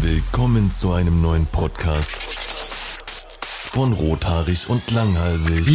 Willkommen zu einem neuen Podcast von Rothaarig und Langhalsig.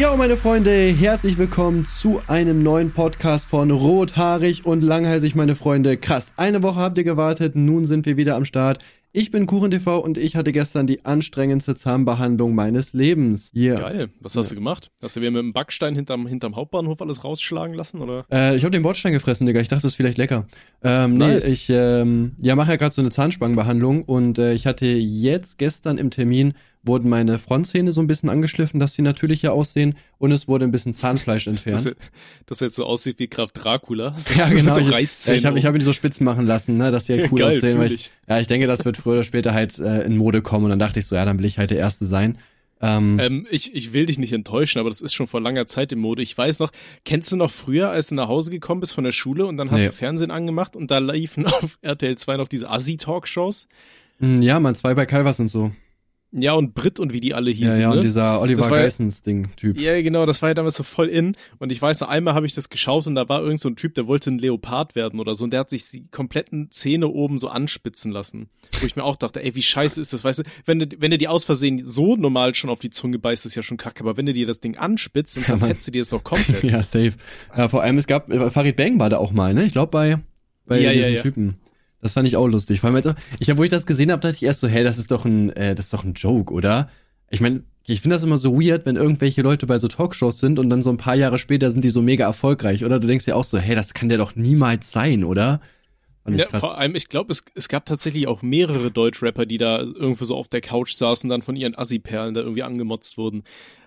Jo, meine Freunde, herzlich willkommen zu einem neuen Podcast von Rothaarig und Langhalsig, meine Freunde. Krass, eine Woche habt ihr gewartet, nun sind wir wieder am Start. Ich bin KuchenTV und ich hatte gestern die anstrengendste Zahnbehandlung meines Lebens. Yeah. Geil. Was hast ja. du gemacht? Hast du wieder mit dem Backstein hinterm, hinterm Hauptbahnhof alles rausschlagen lassen, oder? Äh, ich habe den Bordstein gefressen, Digga. Ich dachte, das ist vielleicht lecker. Ähm, nice. Nee, ich ähm, ja, mache ja gerade so eine Zahnspangenbehandlung und äh, ich hatte jetzt gestern im Termin wurden meine Frontzähne so ein bisschen angeschliffen, dass sie natürlicher aussehen und es wurde ein bisschen Zahnfleisch entfernt. Das, das jetzt so aussieht wie Graf Dracula. So ja, genau. So ich, ich habe ich hab ihn so spitzen machen lassen, ne, dass sie halt cool Geil, aussehen. Weil ich, ja, ich denke, das wird früher oder später halt äh, in Mode kommen und dann dachte ich so, ja, dann will ich halt der Erste sein. Ähm, ähm, ich, ich will dich nicht enttäuschen, aber das ist schon vor langer Zeit im Mode. Ich weiß noch, kennst du noch früher, als du nach Hause gekommen bist von der Schule und dann hast nee. du Fernsehen angemacht und da liefen auf RTL 2 noch diese Assi-Talkshows? Hm, ja, man, zwei bei Calvas und so. Ja, und Brit und wie die alle hießen. Ja, ja, ne? und dieser Oliver Geissens-Ding-Typ. Ja, genau, das war ja damals so voll in. Und ich weiß noch, einmal habe ich das geschaut und da war irgend so ein Typ, der wollte ein Leopard werden oder so. Und der hat sich die kompletten Zähne oben so anspitzen lassen. Wo ich mir auch dachte, ey, wie scheiße ist das, weißt du? Wenn du, wenn du die aus Versehen so normal schon auf die Zunge beißt, ist ja schon kacke. Aber wenn du dir das Ding anspitzt, dann zerfetzt du dir das doch komplett. ja, safe. Ja, vor allem, es gab, Farid Bang war da auch mal, ne? Ich glaube bei, bei ja, diesem ja, ja. Typen. Das fand ich auch lustig. Vor allem, also, ich habe, wo ich das gesehen habe, dachte ich erst so, hey, das ist doch ein, äh, das ist doch ein Joke, oder? Ich meine, ich finde das immer so weird, wenn irgendwelche Leute bei so Talkshows sind und dann so ein paar Jahre später sind die so mega erfolgreich, oder? Du denkst ja auch so, hey, das kann der doch niemals sein, oder? Ja, vor allem, ich glaube, es, es gab tatsächlich auch mehrere Deutschrapper, die da irgendwo so auf der Couch saßen, dann von ihren Assi-Perlen da irgendwie angemotzt wurden.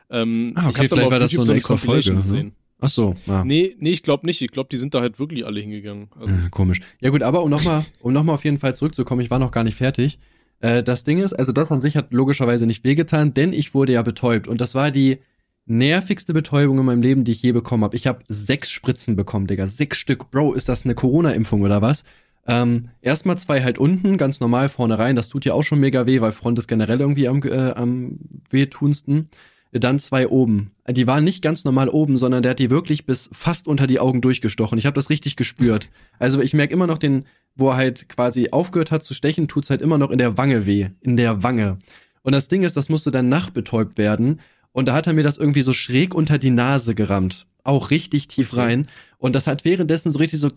Ähm, ah, okay, vielleicht war das so eine, eine extra Folge. Ne? Ach so. Ja. Nee, nee, ich glaube nicht. Ich glaube, die sind da halt wirklich alle hingegangen. Also. Ja, komisch. Ja gut, aber um nochmal um noch mal auf jeden Fall zurückzukommen, ich war noch gar nicht fertig. Äh, das Ding ist, also das an sich hat logischerweise nicht wehgetan, denn ich wurde ja betäubt. Und das war die nervigste Betäubung in meinem Leben, die ich je bekommen habe. Ich habe sechs Spritzen bekommen, Digga. Sechs Stück. Bro, ist das eine Corona-Impfung oder was? Ähm, erstmal zwei halt unten, ganz normal vorne rein. Das tut ja auch schon mega weh, weil Front ist generell irgendwie am, äh, am wehtunsten. Dann zwei oben. Die waren nicht ganz normal oben, sondern der hat die wirklich bis fast unter die Augen durchgestochen. Ich habe das richtig gespürt. Also ich merke immer noch den, wo er halt quasi aufgehört hat zu stechen, tut's halt immer noch in der Wange weh. In der Wange. Und das Ding ist, das musste dann nachbetäubt werden. Und da hat er mir das irgendwie so schräg unter die Nase gerammt. Auch richtig tief rein. Und das hat währenddessen so richtig so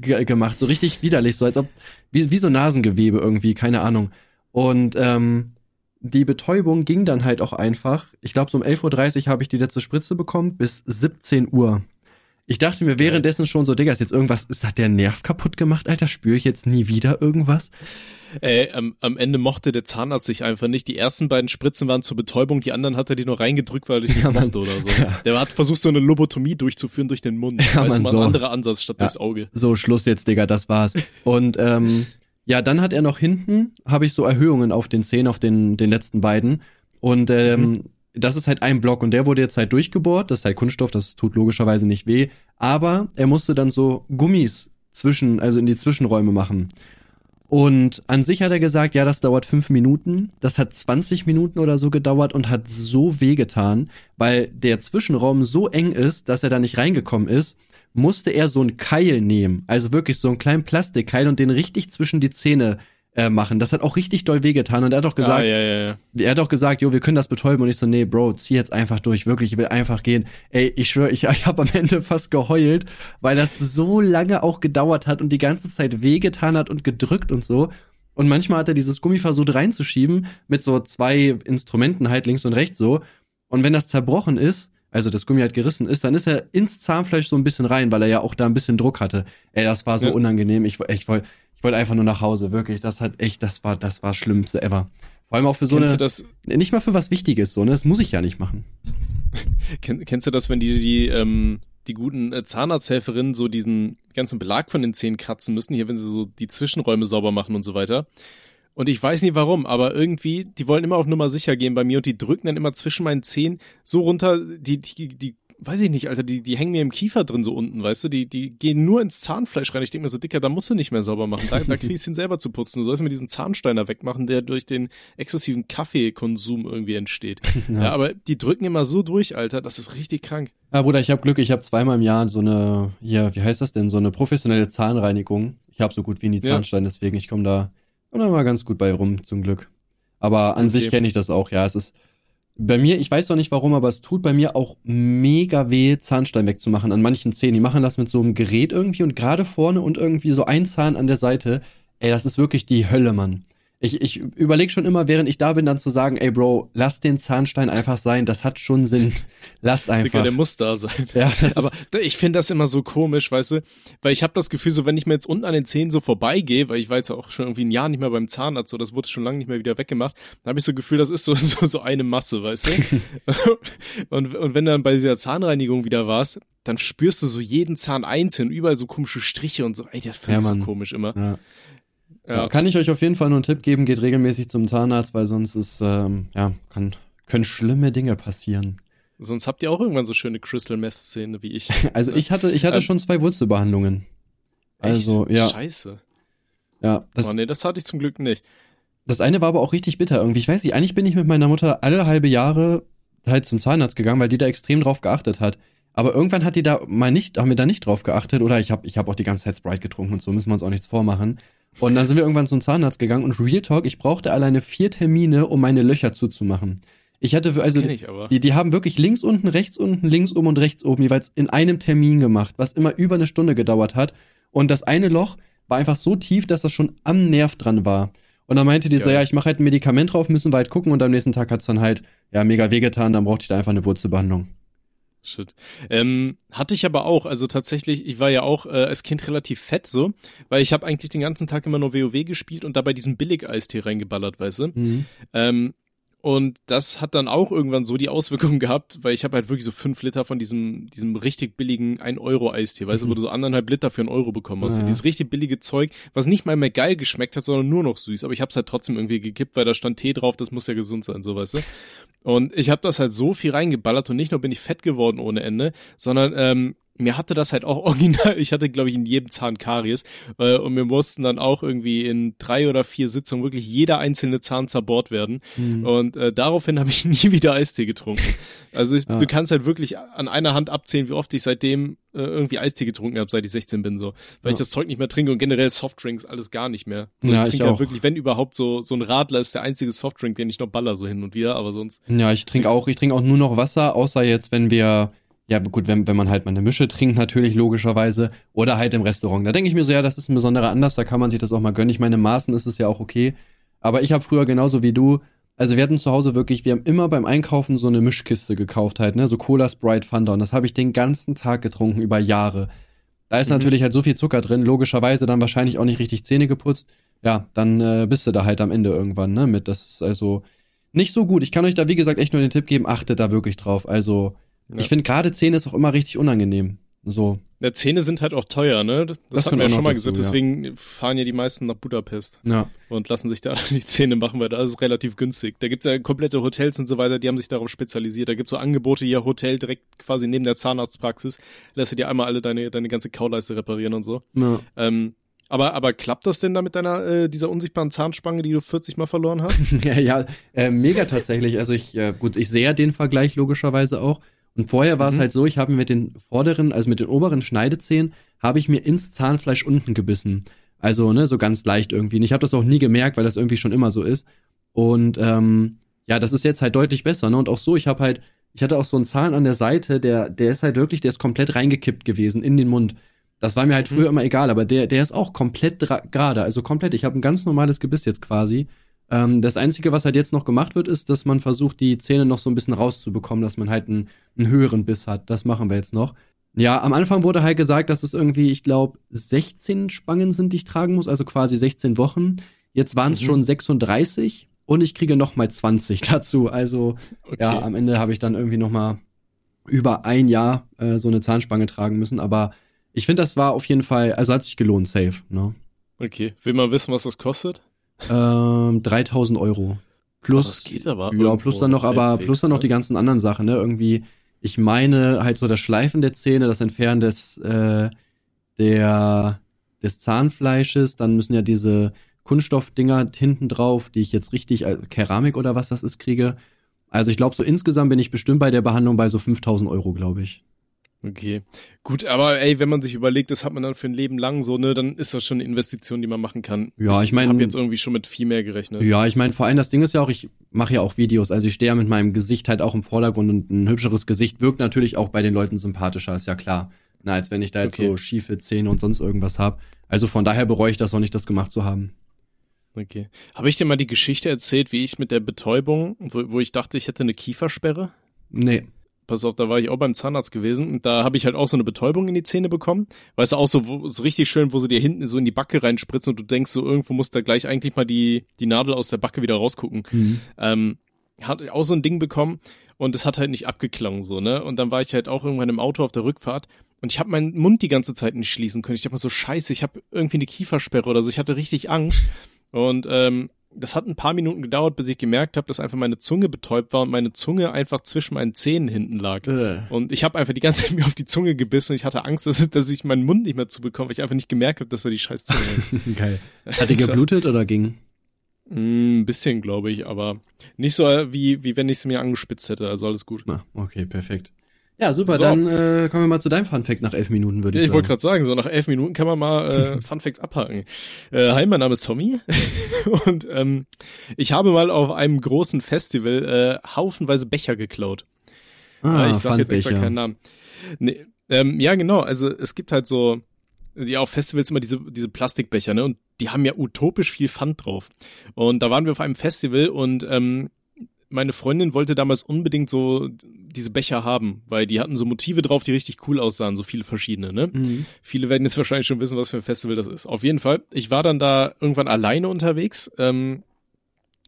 gemacht, so richtig widerlich, so als ob, wie, wie so Nasengewebe irgendwie, keine Ahnung. Und ähm, die Betäubung ging dann halt auch einfach. Ich glaube, so um 11.30 Uhr habe ich die letzte Spritze bekommen, bis 17 Uhr. Ich dachte mir währenddessen schon so, Digga, ist jetzt irgendwas, ist da der Nerv kaputt gemacht, Alter? Spüre ich jetzt nie wieder irgendwas? Ey, am, am Ende mochte der Zahnarzt sich einfach nicht. Die ersten beiden Spritzen waren zur Betäubung, die anderen hat er die nur reingedrückt, weil er dich nicht ja, mochte oder so. Ja. Der hat versucht, so eine Lobotomie durchzuführen durch den Mund. Ja, weißt Mann, mal, so. ein anderer Ansatz statt ja. durchs Auge. So, Schluss jetzt, Digga, das war's. Und ähm, ja, dann hat er noch hinten, habe ich so Erhöhungen auf den Zähnen, auf den, den letzten beiden. Und ähm, mhm das ist halt ein Block und der wurde jetzt halt durchgebohrt. Das ist halt Kunststoff, das tut logischerweise nicht weh. Aber er musste dann so Gummis zwischen, also in die Zwischenräume machen. Und an sich hat er gesagt, ja, das dauert fünf Minuten. Das hat 20 Minuten oder so gedauert und hat so wehgetan, weil der Zwischenraum so eng ist, dass er da nicht reingekommen ist, musste er so einen Keil nehmen. Also wirklich so einen kleinen Plastikkeil und den richtig zwischen die Zähne äh, machen. Das hat auch richtig doll wehgetan und er hat auch gesagt, ah, ja, ja, ja. er hat auch gesagt, jo, wir können das betäuben und ich so, nee, Bro, zieh jetzt einfach durch, wirklich, ich will einfach gehen. Ey, ich schwöre, ich, ich habe am Ende fast geheult, weil das so lange auch gedauert hat und die ganze Zeit wehgetan hat und gedrückt und so. Und manchmal hat er dieses Gummi versucht reinzuschieben mit so zwei Instrumenten halt links und rechts so. Und wenn das zerbrochen ist, also das Gummi halt gerissen ist, dann ist er ins Zahnfleisch so ein bisschen rein, weil er ja auch da ein bisschen Druck hatte. Ey, das war so ja. unangenehm. Ich, ich wollte ich wollte einfach nur nach Hause, wirklich. Das hat echt, das war, das war Schlimmste ever. Vor allem auch für so kennst eine. Das? Nicht mal für was Wichtiges, so, ne? Das muss ich ja nicht machen. Kenn, kennst du das, wenn die, die, ähm, die guten äh, Zahnarzthelferinnen so diesen ganzen Belag von den Zähnen kratzen müssen, hier, wenn sie so die Zwischenräume sauber machen und so weiter. Und ich weiß nie warum, aber irgendwie, die wollen immer auf Nummer sicher gehen bei mir und die drücken dann immer zwischen meinen Zähnen so runter, die, die, die weiß ich nicht, Alter, die, die hängen mir im Kiefer drin so unten, weißt du, die, die gehen nur ins Zahnfleisch rein. Ich denke mir so, Dicker, da musst du nicht mehr sauber machen. Da, da kriegst du ihn selber zu putzen. Du sollst mir diesen Zahnsteiner wegmachen, der durch den exzessiven Kaffeekonsum irgendwie entsteht. Ja. ja. aber die drücken immer so durch, Alter, das ist richtig krank. Ja, Bruder, ich habe Glück, ich habe zweimal im Jahr so eine, ja, wie heißt das denn, so eine professionelle Zahnreinigung. Ich habe so gut wie nie Zahnstein, ja. deswegen ich komme da Und dann war ganz gut bei rum, zum Glück. Aber an Okay. sich kenne ich das auch, ja. Es ist bei mir, ich weiß noch nicht warum, aber es tut bei mir auch mega weh, Zahnstein wegzumachen an manchen Zähnen. Die machen das mit so einem Gerät irgendwie und gerade vorne und irgendwie so ein Zahn an der Seite. Ey, das ist wirklich die Hölle, Mann. Ich, ich überlege schon immer, während ich da bin, dann zu sagen, ey Bro, lass den Zahnstein einfach sein, das hat schon Sinn. Lass Digga, einfach. der muss da sein. Ja, das aber ich finde das immer so komisch, weißt du, weil ich habe das Gefühl, so wenn ich mir jetzt unten an den Zähnen so vorbeigehe, weil ich war jetzt auch schon irgendwie ein Jahr nicht mehr beim Zahnarzt, so das wurde schon lange nicht mehr wieder weggemacht, dann habe ich so Gefühl, das ist so, so, so eine Masse, weißt du? und, und wenn du dann bei dieser Zahnreinigung wieder warst, dann spürst du so jeden Zahn einzeln, überall so komische Striche und so, ey, das finde Ja, ich so Mann. komisch immer. ja. Ja. Kann ich euch auf jeden Fall nur einen Tipp geben, geht regelmäßig zum Zahnarzt, weil sonst ist, ähm, ja, kann, können schlimme Dinge passieren. Sonst habt ihr auch irgendwann so schöne Crystal Meth Szene wie ich. Also ich hatte, ich hatte Ähm, schon zwei Wurzelbehandlungen. Also, Echt? ja, Scheiße. ja. Das, oh nee, das hatte ich zum Glück nicht. das eine war aber auch richtig bitter irgendwie. Ich weiß nicht, eigentlich bin ich mit meiner Mutter alle halbe Jahre halt zum Zahnarzt gegangen, weil die da extrem drauf geachtet hat. Aber irgendwann hat die da mal nicht, haben wir da nicht drauf geachtet oder ich habe ich hab auch die ganze Zeit Sprite getrunken und so, müssen wir uns auch nichts vormachen. Und dann sind wir irgendwann zum Zahnarzt gegangen und Real Talk, ich brauchte alleine vier Termine, um meine Löcher zuzumachen. Ich hatte, also, ich die, die haben wirklich links unten, rechts unten, links oben und rechts oben jeweils in einem Termin gemacht, was immer über eine Stunde gedauert hat. Und das eine Loch war einfach so tief, dass das schon am Nerv dran war. Und dann meinte die so, Geil. ja, ich mache halt ein Medikament drauf, müssen wir halt gucken. Und am nächsten Tag hat's dann halt, ja, mega wehgetan, dann brauchte ich da einfach eine Wurzelbehandlung. Shit. Ähm, hatte ich aber auch, also tatsächlich, ich war ja auch äh, als Kind relativ fett so, weil ich habe eigentlich den ganzen Tag immer nur WoW gespielt und dabei diesen Billig-Eistee reingeballert, weißt du? Mhm. Ähm, und das hat dann auch irgendwann so die Auswirkungen gehabt, weil ich habe halt wirklich so fünf Liter von diesem, diesem richtig billigen 1-Euro-Eistee, weißt du, wo du so anderthalb Liter für einen Euro bekommen hast. Ja. Dieses richtig billige Zeug, was nicht mal mehr geil geschmeckt hat, sondern nur noch süß. Aber ich habe es halt trotzdem irgendwie gekippt, weil da stand Tee drauf, das muss ja gesund sein, so weißt du. Und ich habe das halt so viel reingeballert und nicht nur bin ich fett geworden ohne Ende, sondern ähm, mir hatte das halt auch original, ich hatte glaube ich in jedem Zahn Karies äh, und mir mussten dann auch irgendwie in drei oder vier Sitzungen wirklich jeder einzelne Zahn zerbohrt werden Mhm. und äh, daraufhin habe ich nie wieder Eistee getrunken. Also ich, Ja. du kannst halt wirklich an einer Hand abzählen, wie oft ich seitdem äh, irgendwie Eistee getrunken habe, seit ich 16 bin so, weil ich Ja. das Zeug nicht mehr trinke und generell Softdrinks alles gar nicht mehr. So, Ja, ich ich trinke halt auch. wirklich, wenn überhaupt so so ein Radler ist der einzige Softdrink, den ich noch baller so hin und wieder, aber sonst Ja, ich trinke auch, ich trinke auch nur noch Wasser, außer jetzt, wenn wir, ja gut, wenn, wenn man halt mal eine Mische trinkt, natürlich logischerweise, oder halt im Restaurant. Da denke ich mir so, ja, das ist ein besonderer Anlass, da kann man sich das auch mal gönnen. Ich meine, in Maßen ist es ja auch okay. Aber ich habe früher genauso wie du, also wir hatten zu Hause wirklich, wir haben immer beim Einkaufen so eine Mischkiste gekauft halt, ne, so Cola, Sprite, Fanta und das habe ich den ganzen Tag getrunken, über Jahre. Da ist Mhm. natürlich halt so viel Zucker drin, logischerweise dann wahrscheinlich auch nicht richtig Zähne geputzt. Ja, dann äh, bist du da halt am Ende irgendwann, ne, mit. Das ist also nicht so gut. Ich kann euch da, wie gesagt, echt nur den Tipp geben, achtet da wirklich drauf. Also, Ja. ich finde gerade Zähne ist auch immer richtig unangenehm. So. Ja, Zähne sind halt auch teuer, ne? Das, Das hatten wir ja schon mal dazu, gesagt, ja. deswegen fahren ja die meisten nach Budapest Ja. und lassen sich da die Zähne machen, weil da ist es relativ günstig. Da gibt's ja komplette Hotels und so weiter, die haben sich darauf spezialisiert. Da gibt's so Angebote hier, Hotel direkt quasi neben der Zahnarztpraxis. Lässt du dir einmal alle deine, deine ganze Kauleiste reparieren und so. ja. Ähm, aber, aber klappt das denn da mit deiner, äh, dieser unsichtbaren Zahnspange, die du 40 Mal verloren hast? ja, ja, äh, mega tatsächlich. Also ich, äh, gut, ich sehe ja den Vergleich logischerweise auch. Und vorher war es Mhm. halt so, ich habe mir mit den vorderen, also mit den oberen Schneidezähnen, habe ich mir ins Zahnfleisch unten gebissen. Also, ne, so ganz leicht irgendwie. Und ich habe das auch nie gemerkt, weil das irgendwie schon immer so ist. Und ähm, ja, das ist jetzt halt deutlich besser, ne? Und auch so, ich habe halt, ich hatte auch so einen Zahn an der Seite, der, der ist halt wirklich, der ist komplett reingekippt gewesen in den Mund. Das war mir halt Mhm. früher immer egal, aber der, der ist auch komplett gerade, also komplett. Ich habe ein ganz normales Gebiss jetzt quasi. Ähm, das Einzige, was halt jetzt noch gemacht wird, ist, dass man versucht, die Zähne noch so ein bisschen rauszubekommen, dass man halt einen, einen höheren Biss hat. Das machen wir jetzt noch. Ja, am Anfang wurde halt gesagt, dass es irgendwie, ich glaube, 16 Spangen sind, die ich tragen muss, also quasi 16 Wochen. Jetzt waren es Mhm. schon 36 und ich kriege noch mal 20 dazu. Also Okay. ja, am Ende habe ich dann irgendwie noch mal über ein Jahr äh, so eine Zahnspange tragen müssen. Aber ich finde, das war auf jeden Fall, also hat sich gelohnt, safe. Ne? okay. Will man wissen, was das kostet? Ähm, 3000 Euro. Plus, das geht aber ja, plus dann noch, aber halbwegs, plus dann noch ne? die ganzen anderen Sachen, ne? Irgendwie, ich meine halt so das Schleifen der Zähne, das Entfernen des, äh, der, des Zahnfleisches, dann müssen ja diese Kunststoffdinger hinten drauf, die ich jetzt richtig, äh, Keramik oder was das ist, kriege. Also ich glaube, so insgesamt bin ich bestimmt bei der Behandlung bei so 5000 Euro, glaube ich. Okay. Gut, aber ey, wenn man sich überlegt, das hat man dann für ein Leben lang so, ne, dann ist das schon eine Investition, die man machen kann. Ja, ich meine- habe jetzt irgendwie schon mit viel mehr gerechnet. Ja, ich meine, vor allem das Ding ist ja auch, ich mache ja auch Videos, also ich stehe ja mit meinem Gesicht halt auch im Vordergrund und ein hübscheres Gesicht wirkt natürlich auch bei den Leuten sympathischer, ist ja klar. Na, als wenn ich da jetzt Okay. so schiefe Zähne und sonst irgendwas hab. Also von daher bereue ich das auch nicht, das gemacht zu haben. Okay. Habe ich dir mal die Geschichte erzählt, wie ich mit der Betäubung, wo, wo ich dachte, ich hätte eine Kiefersperre? Nee. Pass auf, da war ich auch beim Zahnarzt gewesen und da habe ich halt auch so eine Betäubung in die Zähne bekommen. Weißt du, auch so, wo, so richtig schön, wo sie dir hinten so in die Backe reinspritzen und du denkst so, irgendwo muss da gleich eigentlich mal die, die Nadel aus der Backe wieder rausgucken. Mhm. Ähm, hat auch so ein Ding bekommen und es hat halt nicht abgeklungen so, ne? Und dann war ich halt auch irgendwann im Auto auf der Rückfahrt und ich habe meinen Mund die ganze Zeit nicht schließen können. Ich dachte mal so, scheiße, ich habe irgendwie eine Kiefersperre oder so. Ich hatte richtig Angst. Und ähm, das hat ein paar Minuten gedauert, bis ich gemerkt habe, dass einfach meine Zunge betäubt war und meine Zunge einfach zwischen meinen Zähnen hinten lag. Äh. Und ich habe einfach die ganze Zeit mir auf die Zunge gebissen. Ich hatte Angst, dass, dass ich meinen Mund nicht mehr zu bekomme, weil ich einfach nicht gemerkt habe, dass er die scheiß Zunge hat. Geil. Hat die geblutet oder ging? Mm, Ein bisschen, glaube ich, aber nicht so, äh, wie, wie wenn ich es mir angespitzt hätte. Also alles gut. Na, okay, perfekt. Ja, super, So. dann äh, kommen wir mal zu deinem Funfact nach elf Minuten, würde Ja, ich, ich wollte sagen. gerade sagen, so nach elf Minuten kann man mal äh, Funfacts abhaken. Äh, hi, mein Name ist Tommy und ähm, ich habe mal auf einem großen Festival äh, haufenweise Becher geklaut. Ah, Äh, ich sag jetzt extra keinen Namen. Nee, ähm, ja, genau. Also es gibt halt so, ja, auf Festivals immer diese, diese Plastikbecher, ne? Und die haben ja utopisch viel Pfand drauf. Und da waren wir auf einem Festival und ähm, meine Freundin wollte damals unbedingt so diese Becher haben, weil die hatten so Motive drauf, die richtig cool aussahen, so viele verschiedene, ne? Mhm. Viele werden jetzt wahrscheinlich schon wissen, was für ein Festival das ist. Auf jeden Fall. Ich war dann da irgendwann alleine unterwegs ähm,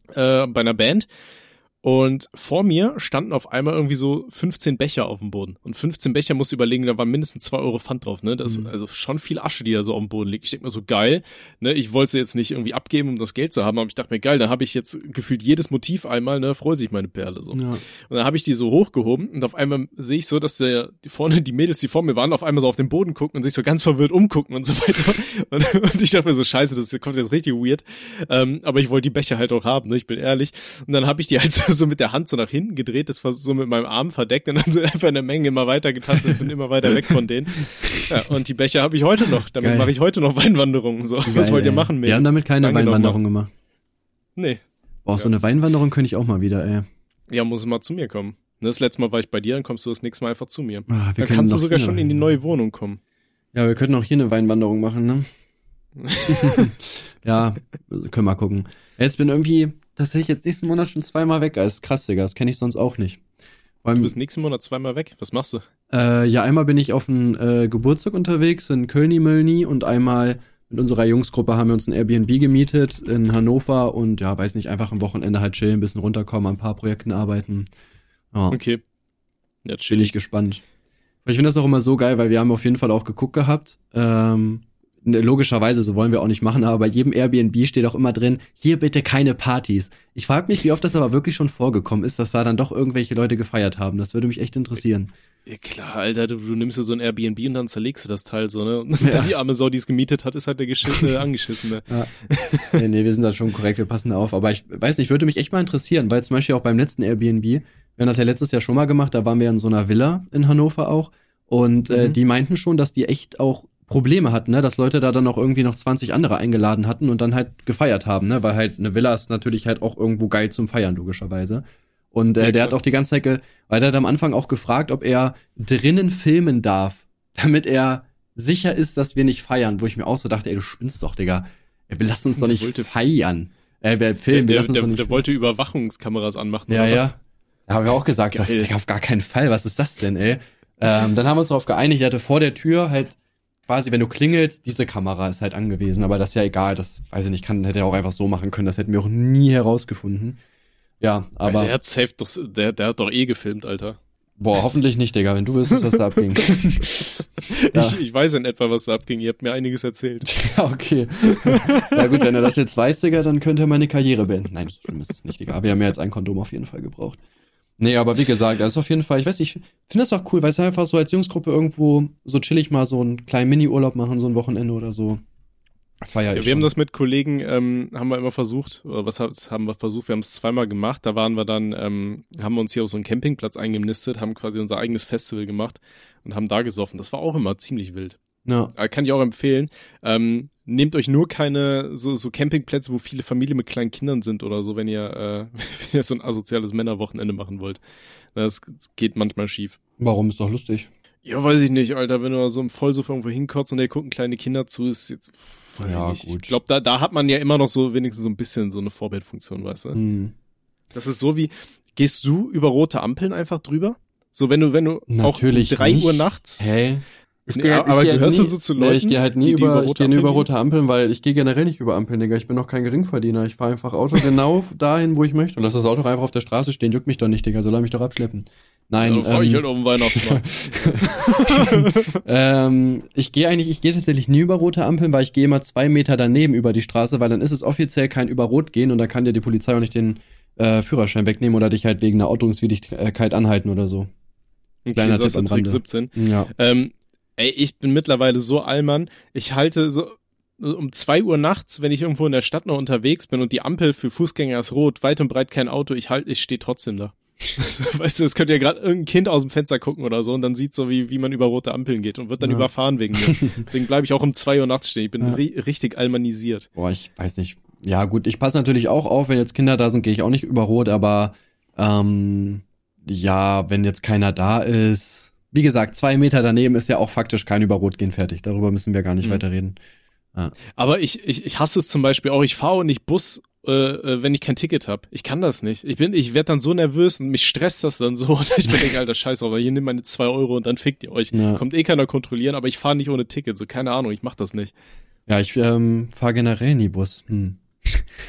äh, bei einer Band und vor mir standen auf einmal irgendwie so 15 Becher auf dem Boden. Und 15 Becher musst du überlegen, da waren mindestens 2 Euro Pfand drauf, ne? Das Mhm. ist also schon viel Asche, die da so auf dem Boden liegt. Ich denk mir so, geil, ne? Ich wollte sie jetzt nicht irgendwie abgeben, um das Geld zu haben, aber ich dachte mir, geil, dann habe ich jetzt gefühlt jedes Motiv einmal, ne? Freut sich meine Perle so. Ja. Und dann habe ich die so hochgehoben und auf einmal sehe ich so, dass der die vorne die Mädels, die vor mir waren, auf einmal so auf den Boden gucken und sich so ganz verwirrt umgucken und so weiter. Und, und ich dachte mir so, scheiße, das kommt jetzt richtig weird. Ähm, aber ich wollte die Becher halt auch haben, ne? Ich bin ehrlich. Und dann habe ich die halt so, so mit der Hand so nach hinten gedreht, das war so mit meinem Arm verdeckt und dann so einfach eine Menge immer weiter getanzt und bin immer weiter weg von denen. Ja, und die Becher habe ich heute noch. Damit mache ich heute noch Weinwanderungen. So, was wollt ihr ey. machen, Wir Mädels? haben damit keine Danke Weinwanderung gemacht. Nee. Boah, so Ja. eine Weinwanderung könnte ich auch mal wieder, ey. Ja, muss mal zu mir kommen. Ne, Das letzte Mal war ich bei dir, dann kommst du das nächste Mal einfach zu mir. Ah, wir Dann kannst du sogar schon in die neue Wohnung kommen. Ja, wir könnten auch hier eine Weinwanderung machen, ne? ja, können wir gucken. Jetzt bin irgendwie tatsächlich jetzt nächsten Monat schon zweimal weg. Das ist krass, Digga. Das kenne ich sonst auch nicht. Vor Du bist nächsten Monat zweimal weg. Was machst du? äh, ja, einmal bin ich auf einen äh, Geburtstag unterwegs in Kölni-Mölni und einmal mit unserer Jungsgruppe haben wir uns ein Airbnb gemietet in Hannover und ja, weiß nicht, einfach am Wochenende halt chillen, ein bisschen runterkommen, an ein paar Projekten arbeiten. Ja. Okay. Ja, bin chill. ich gespannt. Ich finde das auch immer so geil, weil wir haben auf jeden Fall auch geguckt gehabt. Ähm, logischerweise, so wollen wir auch nicht machen, aber bei jedem Airbnb steht auch immer drin, hier bitte keine Partys. Ich frage mich, wie oft das aber wirklich schon vorgekommen ist, dass da dann doch irgendwelche Leute gefeiert haben. Das würde mich echt interessieren. Ja, klar, Alter, du, du nimmst dir so ein Airbnb und dann zerlegst du das Teil so, ne? Und Ja. dann die arme Sau, die es gemietet hat, ist halt der Geschissene, Angeschissene. nee, nee, wir sind da schon korrekt, wir passen da auf. Aber ich weiß nicht, würde mich echt mal interessieren, weil zum Beispiel auch beim letzten Airbnb, wir haben das ja letztes Jahr schon mal gemacht, da waren wir in so einer Villa in Hannover auch. Und äh, Mhm. die meinten schon, dass die echt auch Probleme hatten, ne? dass Leute da dann auch irgendwie noch 20 andere eingeladen hatten und dann halt gefeiert haben, ne? weil halt eine Villa ist natürlich halt auch irgendwo geil zum Feiern, logischerweise. Und äh, Ja, der hat auch die ganze Zeit, weil der hat am Anfang auch gefragt, ob er drinnen filmen darf, damit er sicher ist, dass wir nicht feiern, wo ich mir auch so dachte, ey, du spinnst doch, Digga. Wir lassen uns doch Der nicht wollte- feiern. Äh, wir Der, filmen, wir der, lassen uns der, doch nicht der wollte Überwachungskameras anmachen. ja, oder ja. was? Da haben wir auch gesagt, so. Digga, auf gar keinen Fall, was ist das denn, ey? ähm, dann haben wir uns darauf geeinigt, er hatte vor der Tür halt quasi, wenn du klingelst, diese Kamera ist halt angewiesen, aber das ist ja egal, das weiß ich nicht, kann, hätte er auch einfach so machen können, das hätten wir auch nie herausgefunden. Ja, Aber aber, der hat safe doch, der, der hat doch eh gefilmt, Alter. boah, hoffentlich nicht, Digga, wenn du wüsstest, was da abging. Ja. Ich, ich weiß in etwa, was da abging. Ihr habt mir einiges erzählt. ja, okay. ja gut, wenn er das jetzt weiß, Digga, dann könnte er meine Karriere beenden. Nein, so schlimm ist es nicht, Digga. Wir haben ja jetzt ein Kondom auf jeden Fall gebraucht. Nee, aber wie gesagt, das ist auf jeden Fall, ich weiß nicht, ich finde das auch cool, weil es einfach so als Jungsgruppe irgendwo so chillig mal so einen kleinen Mini-Urlaub machen, so ein Wochenende oder so. Feier Ja, ich wir haben schon. das mit Kollegen, ähm, haben wir immer versucht, oder was haben wir versucht? Wir haben es zweimal gemacht. Da waren wir dann, ähm, haben wir uns hier auf so einen Campingplatz eingenistet, haben quasi unser eigenes Festival gemacht. und haben da gesoffen. Das war auch immer ziemlich wild. Ja. Äh, Kann ich auch empfehlen. Ähm, nehmt euch nur keine so, so Campingplätze, wo viele Familien mit kleinen Kindern sind oder so, wenn ihr, äh, wenn ihr so ein asoziales Männerwochenende machen wollt. Das geht manchmal schief. Warum ist doch lustig? Ja, weiß ich nicht, Alter, wenn du so im Vollsuff irgendwo hinkotzt und da gucken kleine Kinder zu, ist jetzt, weiß Ja, ich nicht. gut. Ich glaube, da, da hat man ja immer noch so wenigstens so ein bisschen so eine Vorbildfunktion, weißt du? Hm. Das ist so wie, gehst du über rote Ampeln einfach drüber? So, wenn du, wenn du Natürlich auch um drei nicht. Uhr nachts, Hä? Ich Nee, geh- aber ich geh halt gehörst du so zu Nee, Leuten, ich gehe halt nie die- die über, über ich nie über Ampeln rote Ampeln, weil ich gehe generell nicht über Ampeln, Digga. Ich bin noch kein Geringverdiener. Ich fahre einfach Auto genau dahin, wo ich möchte. Und lass das Auto einfach auf der Straße stehen, juckt mich doch nicht, Digga. Soll er mich doch abschleppen. Nein, ja, dann fahr ich ähm, halt auf den Weihnachtsmarkt. ähm, ich gehe eigentlich, ich gehe tatsächlich nie über rote Ampeln, weil ich gehe immer zwei Meter daneben über die Straße, weil dann ist es offiziell kein über Rot gehen und dann kann dir die Polizei auch nicht den äh, Führerschein wegnehmen oder dich halt wegen einer Ordnungswidrigkeit anhalten oder so. Okay, Kleiner Tipp am Trick Rande. 17. Ja. Ähm, ey, ich bin mittlerweile so allmann. Ich halte so um zwei Uhr nachts, wenn ich irgendwo in der Stadt noch unterwegs bin und die Ampel für Fußgänger ist rot, weit und breit kein Auto, ich halt, ich stehe trotzdem da. weißt du, es könnte ja gerade irgendein Kind aus dem Fenster gucken oder so und dann sieht so, wie, wie man über rote Ampeln geht und wird dann Ja. überfahren wegen mir. Deswegen bleibe ich auch um zwei Uhr nachts stehen. Ich bin Ja. ri richtig almanisiert. Boah, ich weiß nicht. Ja, gut, ich passe natürlich auch auf, wenn jetzt Kinder da sind, gehe ich auch nicht über Rot, aber ähm, ja, wenn jetzt keiner da ist. Wie gesagt, zwei Meter daneben ist ja auch faktisch kein über Rot gehen fertig. Darüber müssen wir gar nicht Mhm. weiter reden. Aber ich, ich, ich hasse es zum Beispiel auch, ich fahre nicht Bus, äh, äh, wenn ich kein Ticket habe. Ich kann das nicht. Ich bin, ich werde dann so nervös und mich stresst das dann so, ich mir denke, alter Scheiß, aber hier nimm meine zwei Euro und dann fickt ihr euch. Ja. Kommt eh keiner kontrollieren, aber ich fahre nicht ohne Ticket. So, keine Ahnung, ich mach das nicht. Ja, ich ähm, fahre generell nie Bus. Hm.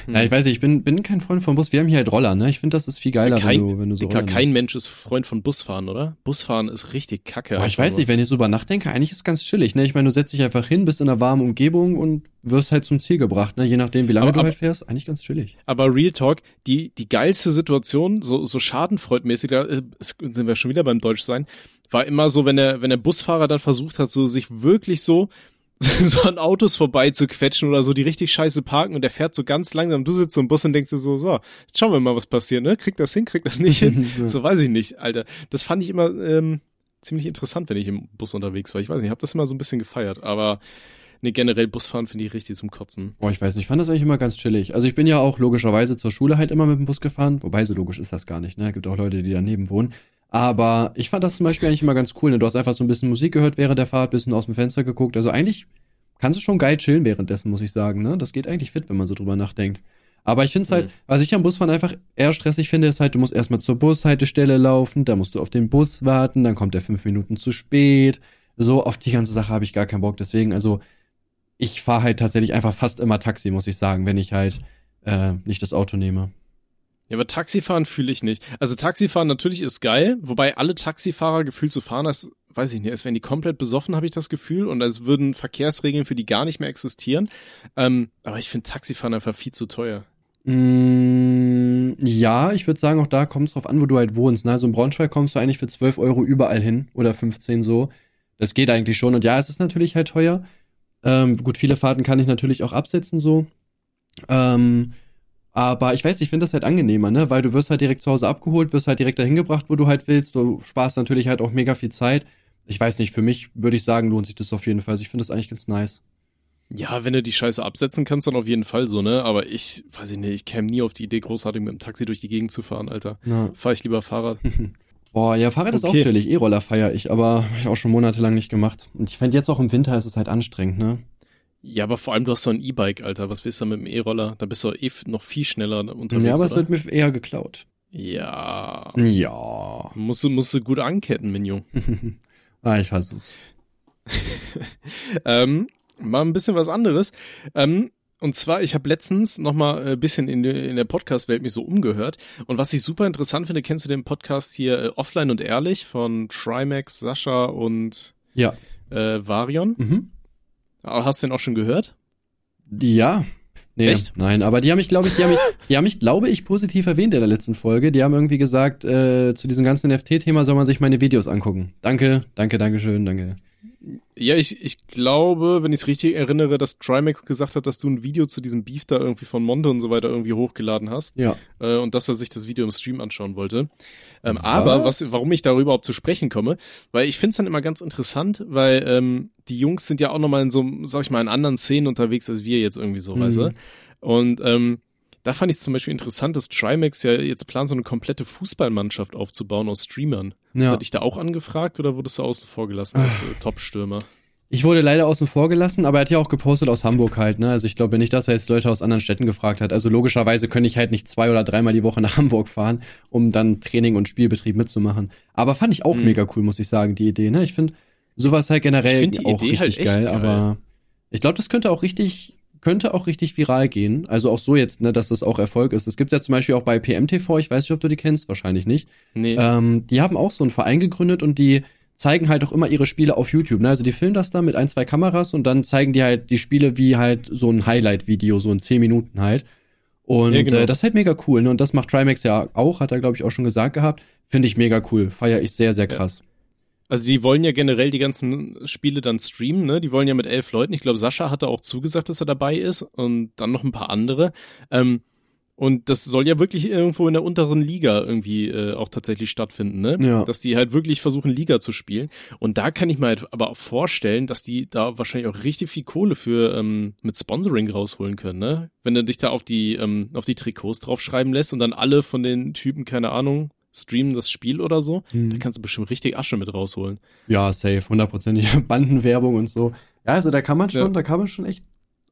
Hm. Ja, ich weiß nicht, ich bin, bin kein Freund von Bus. Wir haben hier halt Roller, ne? Ich finde, das ist viel geiler, kein, wenn du, wenn du so Dicker, kein Mensch ist Freund von Busfahren, oder? Busfahren ist richtig kacke. Boah, ich weiß nur. nicht, wenn ich so über nachdenke, eigentlich ist es ganz chillig, ne? Ich meine, du setzt dich einfach hin, bist in einer warmen Umgebung und wirst halt zum Ziel gebracht, ne? Je nachdem, wie lange Aber- du aber- halt fährst, eigentlich ganz chillig. Aber Real Talk, die, die geilste Situation, so, so schadenfreudmäßig, da äh, sind wir schon wieder beim Deutschsein, war immer so, wenn der, wenn der Busfahrer dann versucht hat, so sich wirklich so, so an Autos vorbei zu quetschen oder so, die richtig scheiße parken und der fährt so ganz langsam. Du sitzt so im Bus und denkst dir so, so, schauen wir mal, was passiert, ne? Kriegt das hin, kriegt das nicht hin? So weiß ich nicht, Alter. Das fand ich immer ähm, ziemlich interessant, wenn ich im Bus unterwegs war. Ich weiß nicht, ich habe das immer so ein bisschen gefeiert, aber nee, generell Busfahren finde ich richtig zum Kotzen. Boah, ich weiß nicht, ich fand das eigentlich immer ganz chillig. Also ich bin ja auch logischerweise zur Schule halt immer mit dem Bus gefahren, wobei so logisch ist das gar nicht, ne? Gibt auch Leute, die daneben wohnen. Aber ich fand das zum Beispiel eigentlich immer ganz cool, ne? Du hast einfach so ein bisschen Musik gehört während der Fahrt, bisschen aus dem Fenster geguckt. Also eigentlich kannst du schon geil chillen währenddessen, muss ich sagen, ne? Das geht eigentlich fit, wenn man so drüber nachdenkt. Aber ich finde es halt, Mhm. was ich am Busfahren einfach eher stressig finde, ist halt, du musst erstmal zur Bushaltestelle laufen, da musst du auf den Bus warten, dann kommt der fünf Minuten zu spät. So, auf die ganze Sache habe ich gar keinen Bock. Deswegen, also, ich fahre halt tatsächlich einfach fast immer Taxi, muss ich sagen, wenn ich halt äh, nicht das Auto nehme. Ja, aber Taxifahren fühle ich nicht. Also Taxifahren natürlich ist geil, wobei alle Taxifahrer gefühlt zu fahren, als, weiß ich nicht, als wären die komplett besoffen, habe ich das Gefühl, und als würden Verkehrsregeln für die gar nicht mehr existieren. Ähm, aber ich finde Taxifahren einfach viel zu teuer. Mm, ja, ich würde sagen, auch da kommt es drauf an, wo du halt wohnst. Ne? Also in Braunschweig kommst du eigentlich für 12 Euro überall hin oder 15 so. Das geht eigentlich schon. Und ja, es ist natürlich halt teuer. Ähm, gut, viele Fahrten kann ich natürlich auch absetzen so. Ähm, aber ich weiß, ich finde das halt angenehmer, ne? Weil du wirst halt direkt zu Hause abgeholt, wirst halt direkt dahin gebracht, wo du halt willst. Du sparst natürlich halt auch mega viel Zeit. Ich weiß nicht, für mich würde ich sagen, lohnt sich das auf jeden Fall. Also ich finde das eigentlich ganz nice. Ja, wenn du die Scheiße absetzen kannst, dann auf jeden Fall so, ne? Aber ich, weiß ich nicht, ich käme nie auf die Idee, großartig mit dem Taxi durch die Gegend zu fahren, Alter. Ja. Fahr ich lieber Fahrrad. Boah, ja, Fahrrad ist auch Okay. chillig. E-Roller feiere ich, aber hab ich auch schon monatelang nicht gemacht. Und ich fände jetzt auch im Winter ist es halt anstrengend, ne? Ja, aber vor allem, du hast so ein E-Bike, Alter. Was willst du mit dem E-Roller? Da bist du eh noch viel schneller unterwegs, ja, aber es wird mir eher geklaut. Ja. Ja. Musst du, musst du gut anketten, Mignon. ah, ich versuch's. Ähm, mal ein bisschen was anderes. Ähm, und zwar, ich habe letztens noch mal ein bisschen in, der- in der Podcast-Welt mich so umgehört. Und was ich super interessant finde, kennst du den Podcast hier äh, Offline und Ehrlich von Trimax, Sascha und Ja. äh, Varion? Mhm. Aber Hast du den auch schon gehört? Ja. Nee, Echt? nein, aber die haben mich, glaube ich, die haben mich, die haben mich, glaube ich, positiv erwähnt in der letzten Folge. Die haben irgendwie gesagt, äh, zu diesem ganzen NFT-Thema soll man sich meine Videos angucken. Danke, danke, danke schön, danke. Ja, ich, ich glaube, wenn ich es richtig erinnere, dass Trimax gesagt hat, dass du ein Video zu diesem Beef da irgendwie von Monte und so weiter irgendwie hochgeladen hast. Ja. Äh, und dass er sich das Video im Stream anschauen wollte. Ähm, aber was, warum ich darüber überhaupt zu sprechen komme, weil ich finde es dann immer ganz interessant, weil ähm, die Jungs sind ja auch nochmal in so, sag ich mal, in anderen Szenen unterwegs als wir jetzt irgendwie so, Mhm. weißt du? Und ähm, da fand ich es zum Beispiel interessant, dass Trimax ja jetzt plant, so eine komplette Fußballmannschaft aufzubauen aus Streamern. Ja. Hat dich da auch angefragt oder wurdest du außen vor gelassen als äh, Top-Stürmer? Ich wurde leider außen vor gelassen, aber er hat ja auch gepostet aus Hamburg halt, ne? Also ich glaube nicht, dass er jetzt Leute aus anderen Städten gefragt hat. Also logischerweise könnte ich halt nicht zwei oder dreimal die Woche nach Hamburg fahren, um dann Training und Spielbetrieb mitzumachen. Aber fand ich auch Mhm. mega cool, muss ich sagen, die Idee, ne? Ich finde sowas halt generell Ich find die auch Idee halt richtig echt geil, geil. aber ich glaube, das könnte auch richtig, könnte auch richtig viral gehen. Also auch so jetzt, ne, dass das auch Erfolg ist. Es gibt ja zum Beispiel auch bei PMTV, ich weiß nicht, ob du die kennst, wahrscheinlich nicht. Nee. Ähm, die haben auch so einen Verein gegründet und die zeigen halt auch immer ihre Spiele auf YouTube. Ne? Also die filmen das da mit ein, zwei Kameras und dann zeigen die halt die Spiele wie halt so ein Highlight-Video, so in zehn Minuten halt. Und Ja, genau. äh, das ist halt mega cool. Ne? Und das macht Trimax ja auch, hat er, glaube ich, auch schon gesagt gehabt. Finde ich mega cool. Feier ich sehr, sehr krass. Also die wollen ja generell die ganzen Spiele dann streamen, ne? Die wollen ja mit elf Leuten. Ich glaube, Sascha hatte auch zugesagt, dass er dabei ist und dann noch ein paar andere. Ähm, und das soll ja wirklich irgendwo in der unteren Liga irgendwie äh, auch tatsächlich stattfinden, ne? Ja. Dass die halt wirklich versuchen, Liga zu spielen. Und da kann ich mir halt aber auch vorstellen, dass die da wahrscheinlich auch richtig viel Kohle für ähm, mit Sponsoring rausholen können, ne? Wenn du dich da auf die, ähm, auf die Trikots draufschreiben lässt und dann alle von den Typen, keine Ahnung, streamen das Spiel oder so, Mhm. da kannst du bestimmt richtig Asche mit rausholen. Ja, safe, hundertprozentig. Bandenwerbung und so. Ja, also da kann man schon, Ja. da kann man schon echt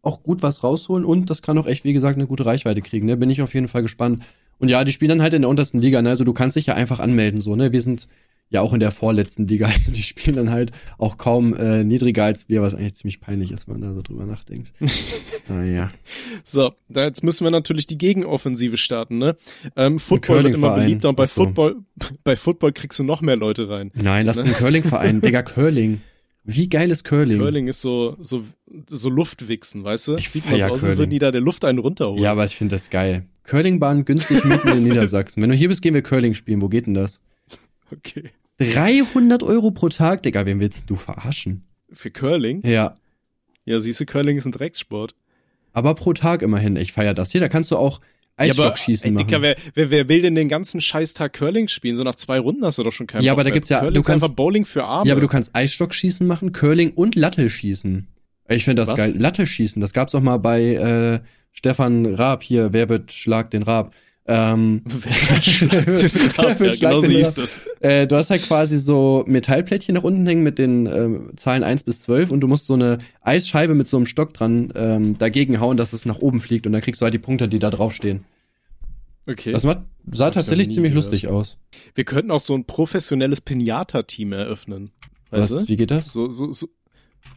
auch gut was rausholen und das kann auch echt, wie gesagt, eine gute Reichweite kriegen. Ne? Bin ich auf jeden Fall gespannt. Und ja, die spielen dann halt in der untersten Liga, ne? Also du kannst dich ja einfach anmelden, so, ne? Wir sind ja auch in der vorletzten Liga. Also die spielen dann halt auch kaum äh, niedriger als wir, was eigentlich ziemlich peinlich ist, wenn man da so drüber nachdenkt. naja. So, da jetzt müssen wir natürlich die Gegenoffensive starten, ne? Ähm, Football wird immer beliebter und bei Ach so. Football, bei Football kriegst du noch mehr Leute rein. Nein, lass Ne? einen Curling-Verein. Digga, Curling. Wie geil ist Curling? Curling ist so, so, so Luftwichsen, weißt du? Ich Sieht mal so aus, als würden die da der Luft einen runterholen. Ja, aber ich finde das geil. Curlingbahn günstig mitten in Niedersachsen. Wenn du hier bist, gehen wir Curling spielen. Wo geht denn das? Okay. 300 Euro pro Tag, Digga, wen willst du verarschen? Für Curling? Ja, Ja, siehst du, Curling ist ein Dreckssport. aber pro Tag immerhin. Ich feier das. Hier, da kannst du auch Eisstockschießen ey, machen. Dicker, wer, wer, wer will denn den ganzen Scheißtag Curling spielen? So nach zwei Runden hast du doch schon keinen Ja, Bock aber da gibt's ja- Curling du ist einfach kannst- Bowling für Arme. ja, aber du kannst Eisstockschießen machen, Curling und Lattelschießen. Ich finde das Was? geil. Lattelschießen, das gab's auch mal bei äh, Stefan Raab hier. Wer wird Schlag den Raab? Ähm, Wer schlagt den Raab? Wer ja, genau so hieß das. Äh, du hast halt quasi so Metallplättchen nach unten hängen mit den ähm, Zahlen 1 bis 12 und du musst so eine Eisscheibe mit so einem Stock dran ähm, dagegen hauen, dass es nach oben fliegt und dann kriegst du halt die Punkte, die da draufstehen. Okay. Das sah Hab ich tatsächlich ziemlich gehört. lustig aus. Wir könnten auch so ein professionelles Pinata-Team eröffnen. Weißt Was, du? wie geht das? So, so, so.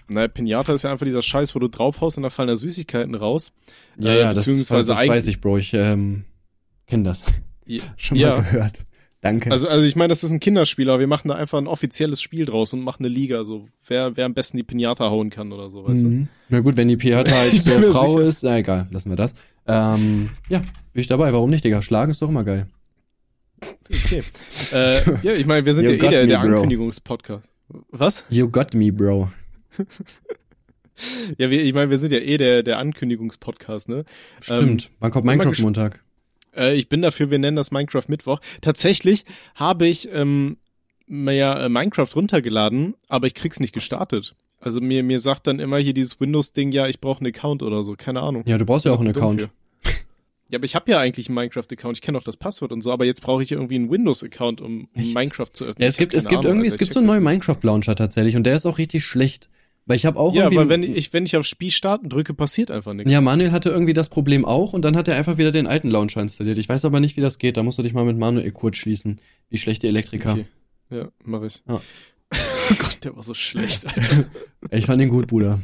Na, Pinata ist ja einfach dieser Scheiß, wo du draufhaust und da fallen da Süßigkeiten raus. Ja, Äh, ja, das, das weiß ich, Bro. Ich ähm, kenne das. Ja, Schon ja. mal gehört. Danke. Also, also ich meine, das ist ein Kinderspiel, aber wir machen da einfach ein offizielles Spiel draus und machen eine Liga, so wer, wer am besten die Pinata hauen kann oder so, weißt du? mhm. Na gut, wenn die Piata halt zur Frau sicher. ist, na egal, lassen wir das. Ähm, ja, bin ich dabei. Warum nicht, Digga? Schlagen ist doch immer geil. Okay. äh, ja, ich meine, wir sind You ja eh der, der. Ankündigungspodcast. Was? You got me, Bro. Ja, wir, ich meine, wir sind ja eh der, der Ankündigungspodcast, ne? Stimmt. Wann kommt Minecraft Montag? Äh, ich bin dafür, wir nennen das Minecraft Mittwoch. Tatsächlich habe ich ähm, mir ja äh, Minecraft runtergeladen, aber ich krieg's nicht gestartet. Also mir, mir sagt dann immer hier dieses Windows-Ding, ja, ich brauche einen Account oder so, keine Ahnung. Ja, du brauchst ja auch einen Account. für. Ja, aber ich habe ja eigentlich einen Minecraft-Account, ich kenne auch das Passwort und so, aber jetzt brauche ich irgendwie einen Windows-Account, um, um Echt? Minecraft zu öffnen. Ja, es gibt, es gibt Ahnung, irgendwie, es gibt so einen neuen Minecraft-Launcher tatsächlich und der ist auch richtig schlecht. Weil ich habe auch. Ja, aber wenn ich, wenn ich aufs Spiel starten drücke, passiert einfach nichts. ja, Manuel hatte irgendwie das Problem auch und dann hat er einfach wieder den alten Launcher installiert. Ich weiß aber nicht, wie das geht. Da musst du dich mal mit Manuel kurz schließen. Wie schlechte Elektriker. Okay. Ja, mache ich. Ja. Oh Gott, der war so schlecht, Alter. Ich fand den gut, Bruder.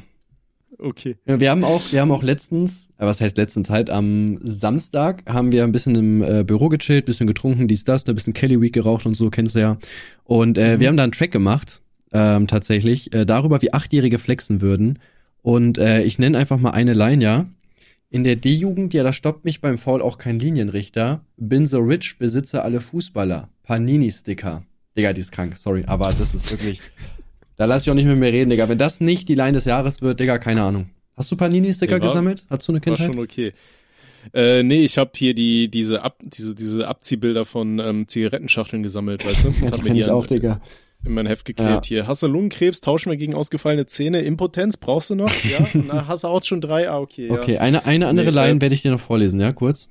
Okay. Ja, wir haben auch, wir haben auch letztens, äh, was heißt letztens halt, am Samstag haben wir ein bisschen im äh, Büro gechillt, bisschen getrunken, dies, das, ein bisschen Kelly Week geraucht und so, kennst du ja. Und äh, Mhm. wir haben da einen Track gemacht, ähm, tatsächlich, äh, darüber, wie Achtjährige flexen würden. Und äh, ich nenne einfach mal eine Line, ja. In der D-Jugend, ja, da stoppt mich beim Foul auch kein Linienrichter. Bin so rich, besitze alle Fußballer. Panini-Sticker. Digga, die ist krank, sorry, aber das ist wirklich. Da lass ich auch nicht mit mir reden, Digga. Wenn das nicht die Line des Jahres wird, Digga, keine Ahnung. Hast du Panini-Sticker war- gesammelt? Hast du eine War Kindheit? schon okay. Äh, nee, ich habe hier die diese Ab, diese diese Abziehbilder von ähm, Zigarettenschachteln gesammelt, weißt du? Ja, die kenn ich auch, Digga. In mein Heft geklebt hier. Hast du Lungenkrebs? Tauschen wir gegen ausgefallene Zähne. Impotenz brauchst du noch? Ja. Na, hast du auch schon drei? Ah, okay. Ja. Okay, eine, eine andere Nee, Line äh, werde ich dir noch vorlesen, ja, kurz.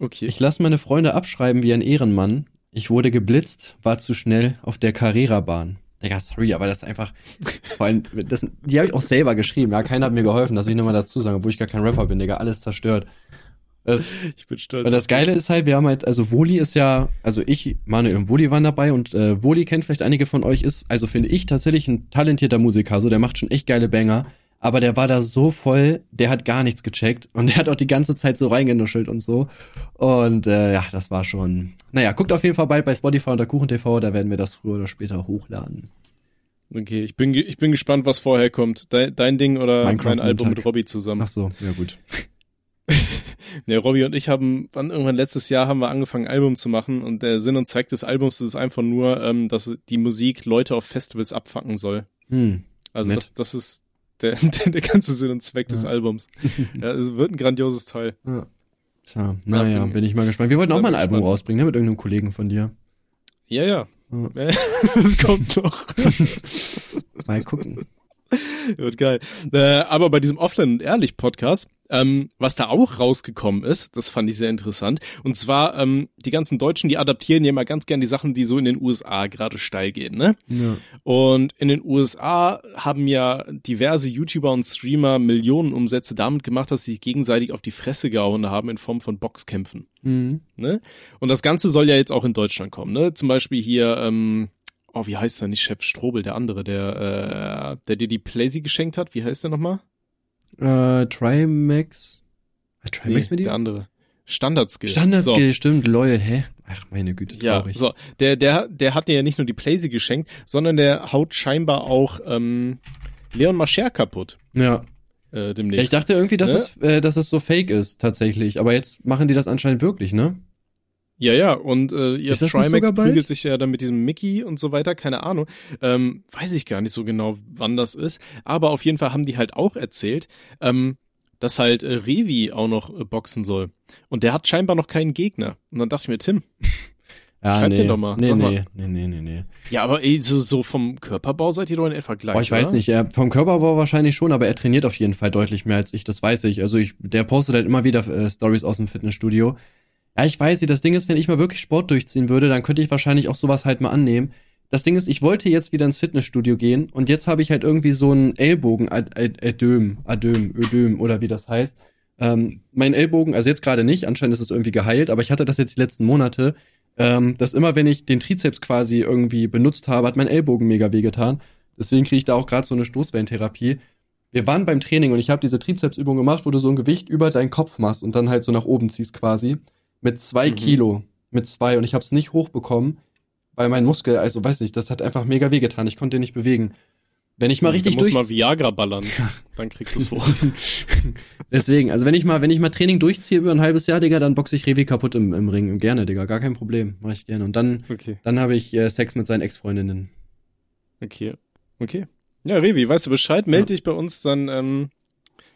Okay. Ich lasse meine Freunde abschreiben wie ein Ehrenmann. Ich wurde geblitzt, war zu schnell auf der Carrera-Bahn. Digga, sorry, aber das ist einfach, vor allem, das, die habe ich auch selber geschrieben, ja, keiner hat mir geholfen, das will ich nochmal dazu sagen, obwohl ich gar kein Rapper bin, Digga, alles zerstört. Das, Ich bin stolz. und das. Geile ist halt, wir haben halt, also Woli ist ja, also ich, Manuel und Woli waren dabei und äh, Woli kennt vielleicht einige von euch, ist, also finde ich tatsächlich ein talentierter Musiker, so der macht schon echt geile Banger, aber der war da so voll, der hat gar nichts gecheckt und der hat auch die ganze Zeit so reingenuschelt und so und äh, ja, das war schon, naja, guckt auf jeden Fall bald bei Spotify unter KuchenTV, da werden wir das früher oder später hochladen. Okay, ich bin, ich bin gespannt, was vorher kommt. Dein, dein Ding oder Minecraft mein Album mit Robbie zusammen. Ach so, ja gut. Ja, Robbie und ich haben, wann irgendwann letztes Jahr haben wir angefangen, ein Album zu machen und der Sinn und Zweck des Albums ist einfach nur, ähm, dass die Musik Leute auf Festivals abfacken soll. Hm. Also Nett. das, das ist der, der, der ganze Sinn und Zweck des Ja. Albums. Ja, es wird ein grandioses Teil. Ja. Tja, naja, bin- bin ich mal gespannt. Wir wollten auch mal ein Album gespannt. rausbringen, ne, mit irgendeinem Kollegen von dir. Ja, ja. Ja. das kommt noch. Mal gucken. Wird geil. Äh, aber bei diesem Offline und Ehrlich Podcast, ähm, was da auch rausgekommen ist, das fand ich sehr interessant. Und zwar, ähm, die ganzen Deutschen, die adaptieren ja immer ganz gern die Sachen, die so in den USA gerade steil gehen, ne? Ja. Und in den USA haben ja diverse YouTuber und Streamer Millionenumsätze damit gemacht, dass sie sich gegenseitig auf die Fresse gehauen haben in Form von Boxkämpfen. Mhm. Ne? Und das Ganze soll ja jetzt auch in Deutschland kommen. Ne? Zum Beispiel hier, ähm, oh, wie heißt der nicht Chef Strobel, der andere, der, äh, der dir die Playsee geschenkt hat. Wie heißt der nochmal? Äh, Trimax. Hat Trimax mit der dir? andere. Standardskill. Standardskill, stimmt, lol, hä? Ach, meine Güte, Ja, traurig. so. Der, der, der hat dir ja nicht nur die Playsee geschenkt, sondern der haut scheinbar auch ähm, Leon Mascher kaputt. Ja. Äh, ja. demnächst. Ich dachte irgendwie, dass, Ne? es, äh, dass es so fake ist, tatsächlich. Aber jetzt machen die das anscheinend wirklich, ne? Ja, ja, und äh, ihr Trimax prügelt sich ja dann mit diesem Mickey und so weiter, keine Ahnung. Ähm, weiß ich gar nicht so genau, wann das ist. Aber auf jeden Fall haben die halt auch erzählt, ähm, dass halt äh, Revi auch noch äh, boxen soll. Und der hat scheinbar noch keinen Gegner. Und dann dachte ich mir, Tim, Ja, Schreib nee. den doch mal, Nee, nee, nee, nee, nee, nee. ja, aber ey, so, so vom Körperbau seid ihr doch in etwa gleich. Boah, ich weiß oder? nicht, er, vom Körperbau wahrscheinlich schon, aber er trainiert auf jeden Fall deutlich mehr als ich, das weiß ich. Also ich, der postet halt immer wieder äh, Stories aus dem Fitnessstudio. Ja, ich weiß nicht, das Ding ist, wenn ich mal wirklich Sport durchziehen würde, dann könnte ich wahrscheinlich auch sowas halt mal annehmen. Das Ding ist, ich wollte jetzt wieder ins Fitnessstudio gehen und jetzt habe ich halt irgendwie so einen Ellbogen, Ad- Ad- Ödem, Adöm, Ödem oder wie das heißt. Ähm, mein Ellbogen, also jetzt gerade nicht, anscheinend ist es irgendwie geheilt, aber ich hatte das jetzt die letzten Monate, ähm, dass immer, wenn ich den Trizeps quasi irgendwie benutzt habe, hat mein Ellbogen mega wehgetan. Deswegen kriege ich da auch gerade so eine Stoßwellentherapie. Wir waren beim Training und ich habe diese Trizepsübung gemacht, wo du so ein Gewicht über deinen Kopf machst und dann halt so nach oben ziehst quasi. Mit zwei Mhm. Kilo. Mit zwei. Und ich habe es nicht hochbekommen, weil mein Muskel, also weiß ich, das hat einfach mega wehgetan. Ich konnte den nicht bewegen. Wenn ich mal richtig Hm, da muss durch... mal Viagra ballern. Dann kriegst du es hoch. Deswegen, also wenn ich mal, wenn ich mal Training durchziehe über ein halbes Jahr, Digga, dann boxe ich Revi kaputt im, im Ring. Gerne, Digga, gar kein Problem. Mach ich gerne. Und dann, Okay, dann habe ich äh, Sex mit seinen Ex-Freundinnen. okay, okay. Ja, Revi, weißt du Bescheid? Meld Ja. dich bei uns, dann ähm,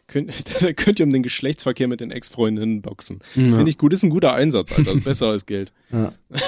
könnt, dann könnt ihr um den Geschlechtsverkehr mit den Ex-Freundinnen boxen. Ja. Finde ich gut, ist ein guter Einsatz, Alter. Ist besser als Geld. Ja.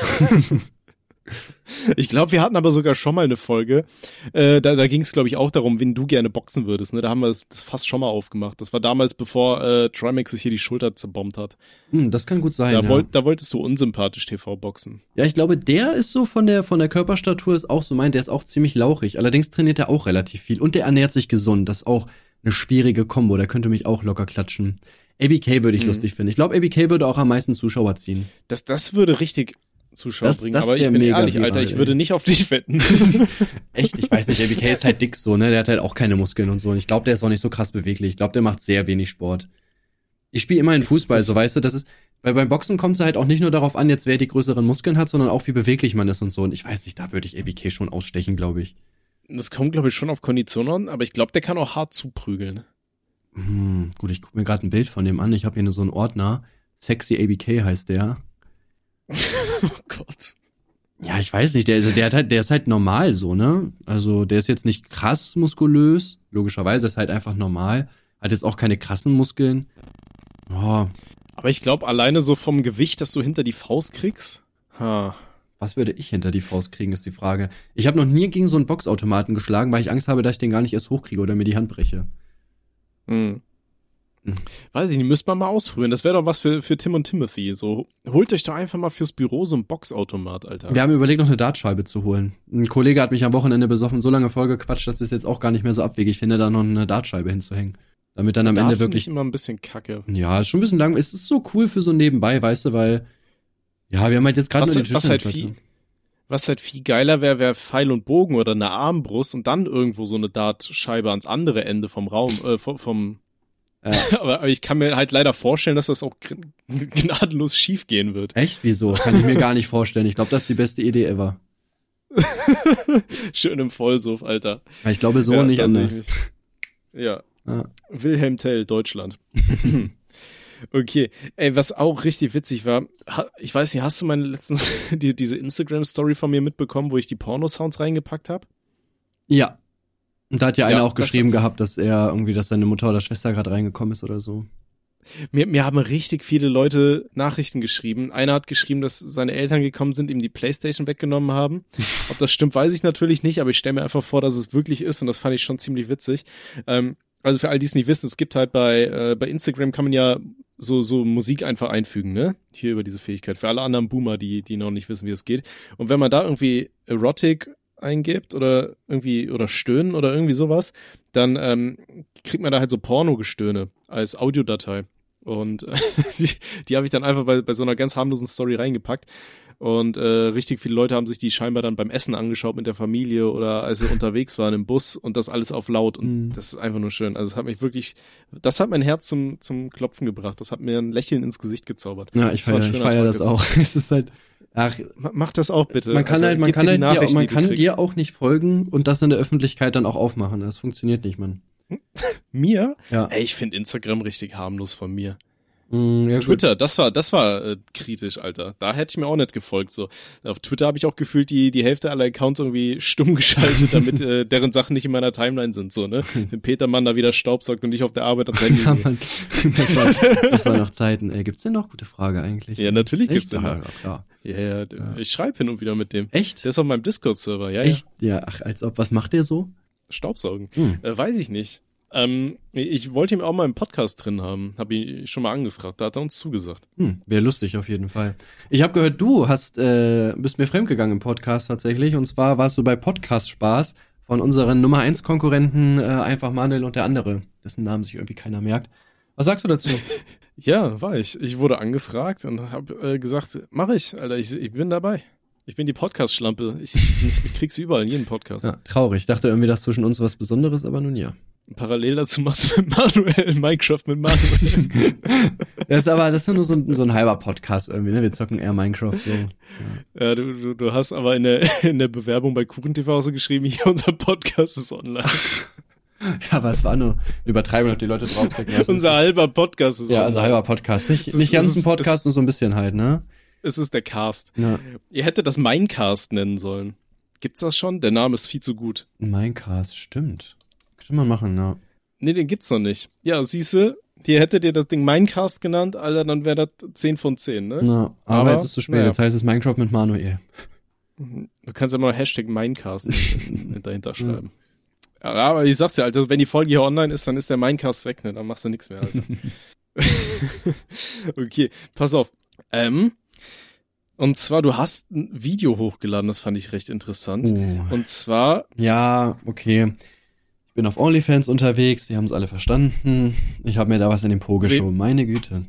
Ich glaube, wir hatten aber sogar schon mal eine Folge. Äh, da da ging es, glaube ich, auch darum, wen du gerne boxen würdest. Ne? Da haben wir das, das fast schon mal aufgemacht. Das war damals, bevor äh, Trimax sich hier die Schulter zerbombt hat. Hm, das kann gut sein. Da, ja. wollt, da wolltest du unsympathisch TV boxen. Ja, ich glaube, der ist so von der, von der Körperstatur ist auch so mein, der ist auch ziemlich lauchig. Allerdings trainiert er auch relativ viel und der ernährt sich gesund. Das auch eine schwierige Kombo. Der könnte mich auch locker klatschen. ABK würde ich Mhm. lustig finden. Ich glaube, ABK würde auch am meisten Zuschauer ziehen. Das, das würde richtig Zuschauer Das- bringen. das Aber ich bin ehrlich, viral, Alter, ich ey. würde nicht auf dich wetten. Echt, ich weiß nicht, ABK ist halt dick so, ne? Der hat halt auch keine Muskeln und so. Und ich glaube, der ist auch nicht so krass beweglich. Ich glaube, der macht sehr wenig Sport. Ich spiele immerhin Fußball, Das- so weißt du, das ist, weil beim Boxen kommt es halt auch nicht nur darauf an, jetzt wer die größeren Muskeln hat, sondern auch wie beweglich man ist und so. Und ich weiß nicht, da würde ich ABK schon ausstechen, glaube ich. Das kommt, glaube ich, schon auf Kondition an, aber ich glaube, der kann auch hart zuprügeln. Hm, gut, ich gucke mir gerade ein Bild von dem an. Ich habe hier nur so einen Ordner. Sexy ABK heißt der. Oh Gott. Ja, ich weiß nicht, der, der, hat halt, der ist halt normal so, ne? Also der ist jetzt nicht krass muskulös, logischerweise ist halt einfach normal, hat jetzt auch keine krassen Muskeln. Oh, Aber ich glaube, alleine so vom Gewicht, das du hinter die Faust kriegst. Ha. Was würde ich hinter die Faust kriegen, ist die Frage. Ich habe noch nie gegen so einen Boxautomaten geschlagen, weil ich Angst habe, dass ich den gar nicht erst hochkriege oder mir die Hand breche. Hm. Hm. Weiß ich nicht, müsste man mal ausprobieren. Das wäre doch was für, für Tim und Timothy. So, holt euch doch einfach mal fürs Büro so einen Boxautomat, Alter. Wir haben überlegt, noch eine Dartscheibe zu holen. Ein Kollege hat mich am Wochenende besoffen so lange vollgequatscht, dass es jetzt auch gar nicht mehr so abwegig finde, da noch eine Dartscheibe hinzuhängen. Damit dann am Dart Ende wirklich Ich immer ein bisschen kacke. Ja, ist schon ein bisschen lang. Es ist so cool für so nebenbei, weißt du, weil. Ja, wir haben halt jetzt gerade Was, nur den was, halt viel, was halt viel geiler wäre, wäre Pfeil und Bogen oder eine Armbrust und dann irgendwo so eine Dartscheibe ans andere Ende vom Raum, äh, vom, vom Ja. aber, aber ich kann mir halt leider vorstellen, dass das auch gn- gnadenlos schief gehen wird. Echt? Wieso? Kann ich mir gar nicht vorstellen. Ich glaube, das ist die beste Idee ever. Schön im Vollsuff, Alter. Ich glaube so Ja, nicht anders. Ja. Ja. Wilhelm Tell, Deutschland. Okay. Ey, was auch richtig witzig war, ich weiß nicht, hast du meine letztens die, diese Instagram-Story von mir mitbekommen, wo ich die Porno-Sounds reingepackt habe? Ja. Und da hat ja einer Ja, auch das- geschrieben gehabt, dass er irgendwie, dass seine Mutter oder Schwester gerade reingekommen ist oder so. Mir, mir haben richtig viele Leute Nachrichten geschrieben. Einer hat geschrieben, dass seine Eltern gekommen sind, ihm die Playstation weggenommen haben. Ob das stimmt, weiß ich natürlich nicht, aber ich stelle mir einfach vor, dass es wirklich ist und das fand ich schon ziemlich witzig. Ähm, also für all die es nicht wissen, es gibt halt bei, äh, bei Instagram kann man ja so, so Musik einfach einfügen, ne? Hier über diese Fähigkeit. Für alle anderen Boomer, die, die noch nicht wissen, wie es geht. Und wenn man da irgendwie Erotic eingibt oder irgendwie, oder Stöhnen oder irgendwie sowas, dann ähm, kriegt man da halt so Pornogestöhne als Audiodatei. Und äh, die, die habe ich dann einfach bei, bei so einer ganz harmlosen Story reingepackt. Und äh, richtig viele Leute haben sich die scheinbar dann beim Essen angeschaut mit der Familie oder als sie unterwegs waren im Bus und das alles auf laut. Und Mhm. das ist einfach nur schön. Also es hat mich wirklich, das hat mein Herz zum, zum Klopfen gebracht. Das hat mir ein Lächeln ins Gesicht gezaubert. Ja, ich feiere ich schöner feier Tag das auch. es ist halt. Ach, Ma- Mach das auch bitte. man kann Alter. halt, man kann dir halt dir, man kann dir auch nicht folgen und das in der Öffentlichkeit dann auch aufmachen. Das funktioniert nicht, Mann. Mir? Ja. Ey, ich finde Instagram richtig harmlos von mir. Mm, ja gut. Twitter, das war, das war äh, kritisch, Alter. Da hätte ich mir auch nicht gefolgt. So auf Twitter habe ich auch gefühlt die die Hälfte aller Accounts irgendwie stumm geschaltet, damit äh, deren Sachen nicht in meiner Timeline sind. So ne, wenn Peter Mann da wieder staubsaugt und ich auf der Arbeit ans Handy. Ja. Mann. Das war, das war noch Zeiten. Ey, gibt's denn noch gute Frage eigentlich? Ja, natürlich Echt? gibt's den. Ja, noch. ja. Ja, ja, Ja. ich schreibe hin und wieder mit dem. Echt? Der ist auf meinem Discord-Server. Ja, Echt? Ja, ach, als ob. Was macht der so? ja. Staubsaugen. Hm. Äh, weiß ich nicht. Ähm, ich wollte ihn auch mal im Podcast drin haben. Habe ihn schon mal angefragt. Da hat er uns zugesagt. Hm, Wäre lustig auf jeden Fall. Ich habe gehört, du hast äh, bist mir fremdgegangen im Podcast tatsächlich. Und zwar warst du bei Podcast Spaß von unseren Nummer 1 Konkurrenten äh, einfach Manuel und der andere, dessen Namen sich irgendwie keiner merkt. Was sagst du dazu? Ja, war ich. Ich wurde angefragt und habe äh, gesagt, mach ich, Alter, ich, ich bin dabei. Ich bin die Podcast-Schlampe. Ich, ich, ich krieg sie überall in jedem Podcast. ja, traurig. Ich dachte irgendwie, dass zwischen uns was Besonderes, aber nun ja. Parallel dazu machst du mit Manuel Minecraft mit Manuel. Das ist aber das ist ja nur so ein, so ein halber Podcast irgendwie, ne? Wir zocken eher Minecraft so. ja, du, du, du hast aber in der, in der Bewerbung bei KuchenTV so geschrieben, hier unser Podcast ist online. Ja, aber es war nur eine Übertreibung, ob die Leute draufklicken. unser halber Podcast ist ja, also halber Podcast. Nicht, ist- nicht ganz ein Podcast, nur so ein bisschen halt, ne? Es ist der Cast. Ja. Ihr hättet das Minecast nennen sollen. Gibt's das schon? Der Name ist viel zu gut. Minecast, stimmt. Könnte man machen, ja. Nee, den gibt's noch nicht. Ja, siehste, hier hättet ihr das Ding Minecast genannt, Alter, dann wäre das 10 von 10, ne? Na, aber, Aber, jetzt ist es zu spät. naja. Jetzt heißt es Minecraft mit Manuel. Du kannst ja mal Hashtag Minecast dahinter schreiben. Ja, aber ich sag's ja, Alter, wenn die Folge hier online ist, dann ist der Minecast weg, ne? Dann machst du nichts mehr, Alter. okay, pass auf. Ähm, und zwar, du hast ein Video hochgeladen, das fand ich recht interessant. Oh. Und zwar, Ja, okay. Ich bin auf OnlyFans unterwegs, wir haben es alle verstanden. Ich habe mir da was in den Po geschoben, meine Güte.